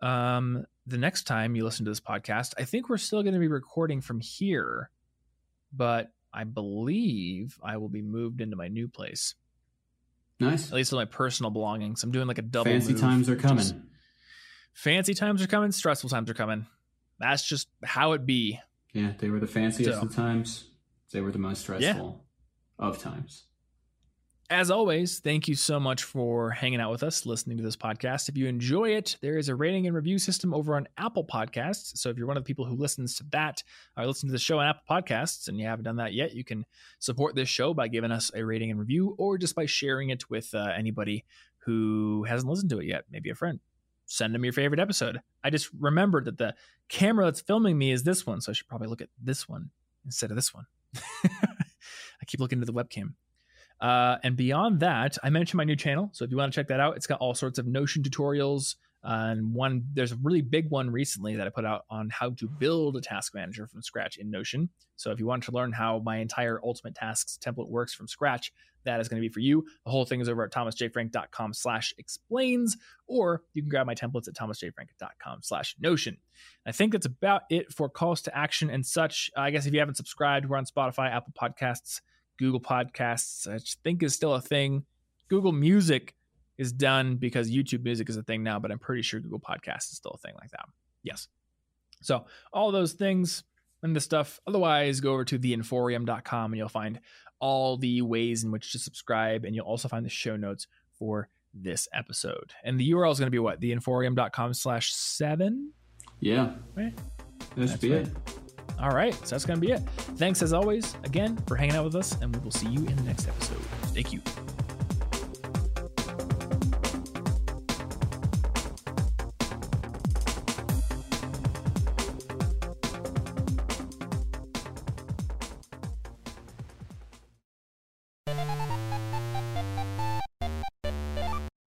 Um, the next time you listen to this podcast, I think we're still going to be recording from here, but I believe I will be moved into my new place, Nice. at least with my personal belongings. I'm doing like a double. Fancy move, times are coming. fancy times are coming, stressful times are coming. That's just how it be. Yeah, they were the fanciest So- of times. They were the most stressful of times. As always, thank you so much for hanging out with us, listening to this podcast. If you enjoy it, there is a rating and review system over on Apple Podcasts. So if you're one of the people who listens to that or listen to the show on Apple Podcasts and you haven't done that yet, you can support this show by giving us a rating and review or just by sharing it with uh, anybody who hasn't listened to it yet, maybe a friend. Send them your favorite episode. I just remembered that the camera that's filming me is this one, so I should probably look at this one instead of this one. I keep looking to the webcam. Uh, and beyond that, I mentioned my new channel. So if you want to check that out, it's got all sorts of Notion tutorials. Uh, and one, there's a really big one recently that I put out on how to build a task manager from scratch in Notion. So if you want to learn how my entire Ultimate Tasks template works from scratch, that is going to be for you. The whole thing is over at thomasjfrank.com slash explains, or you can grab my templates at thomasjfrank.com slash notion. I think that's about it for calls to action and such. I guess if you haven't subscribed, we're on Spotify, Apple Podcasts, Google Podcasts, I think is still a thing. Google Music is done because YouTube Music is a thing now, but I'm pretty sure Google Podcasts is still a thing like that. Yes. So all those things and the stuff. Otherwise, go over to theinforium.com and you'll find all the ways in which to subscribe, and you'll also find the show notes for this episode. And the URL is going to be what? Theinforium.com slash seven? Yeah. Right? That should be right. it. All right. So that's going to be it. Thanks as always, again, for hanging out with us, and we will see you in the next episode. Thank you.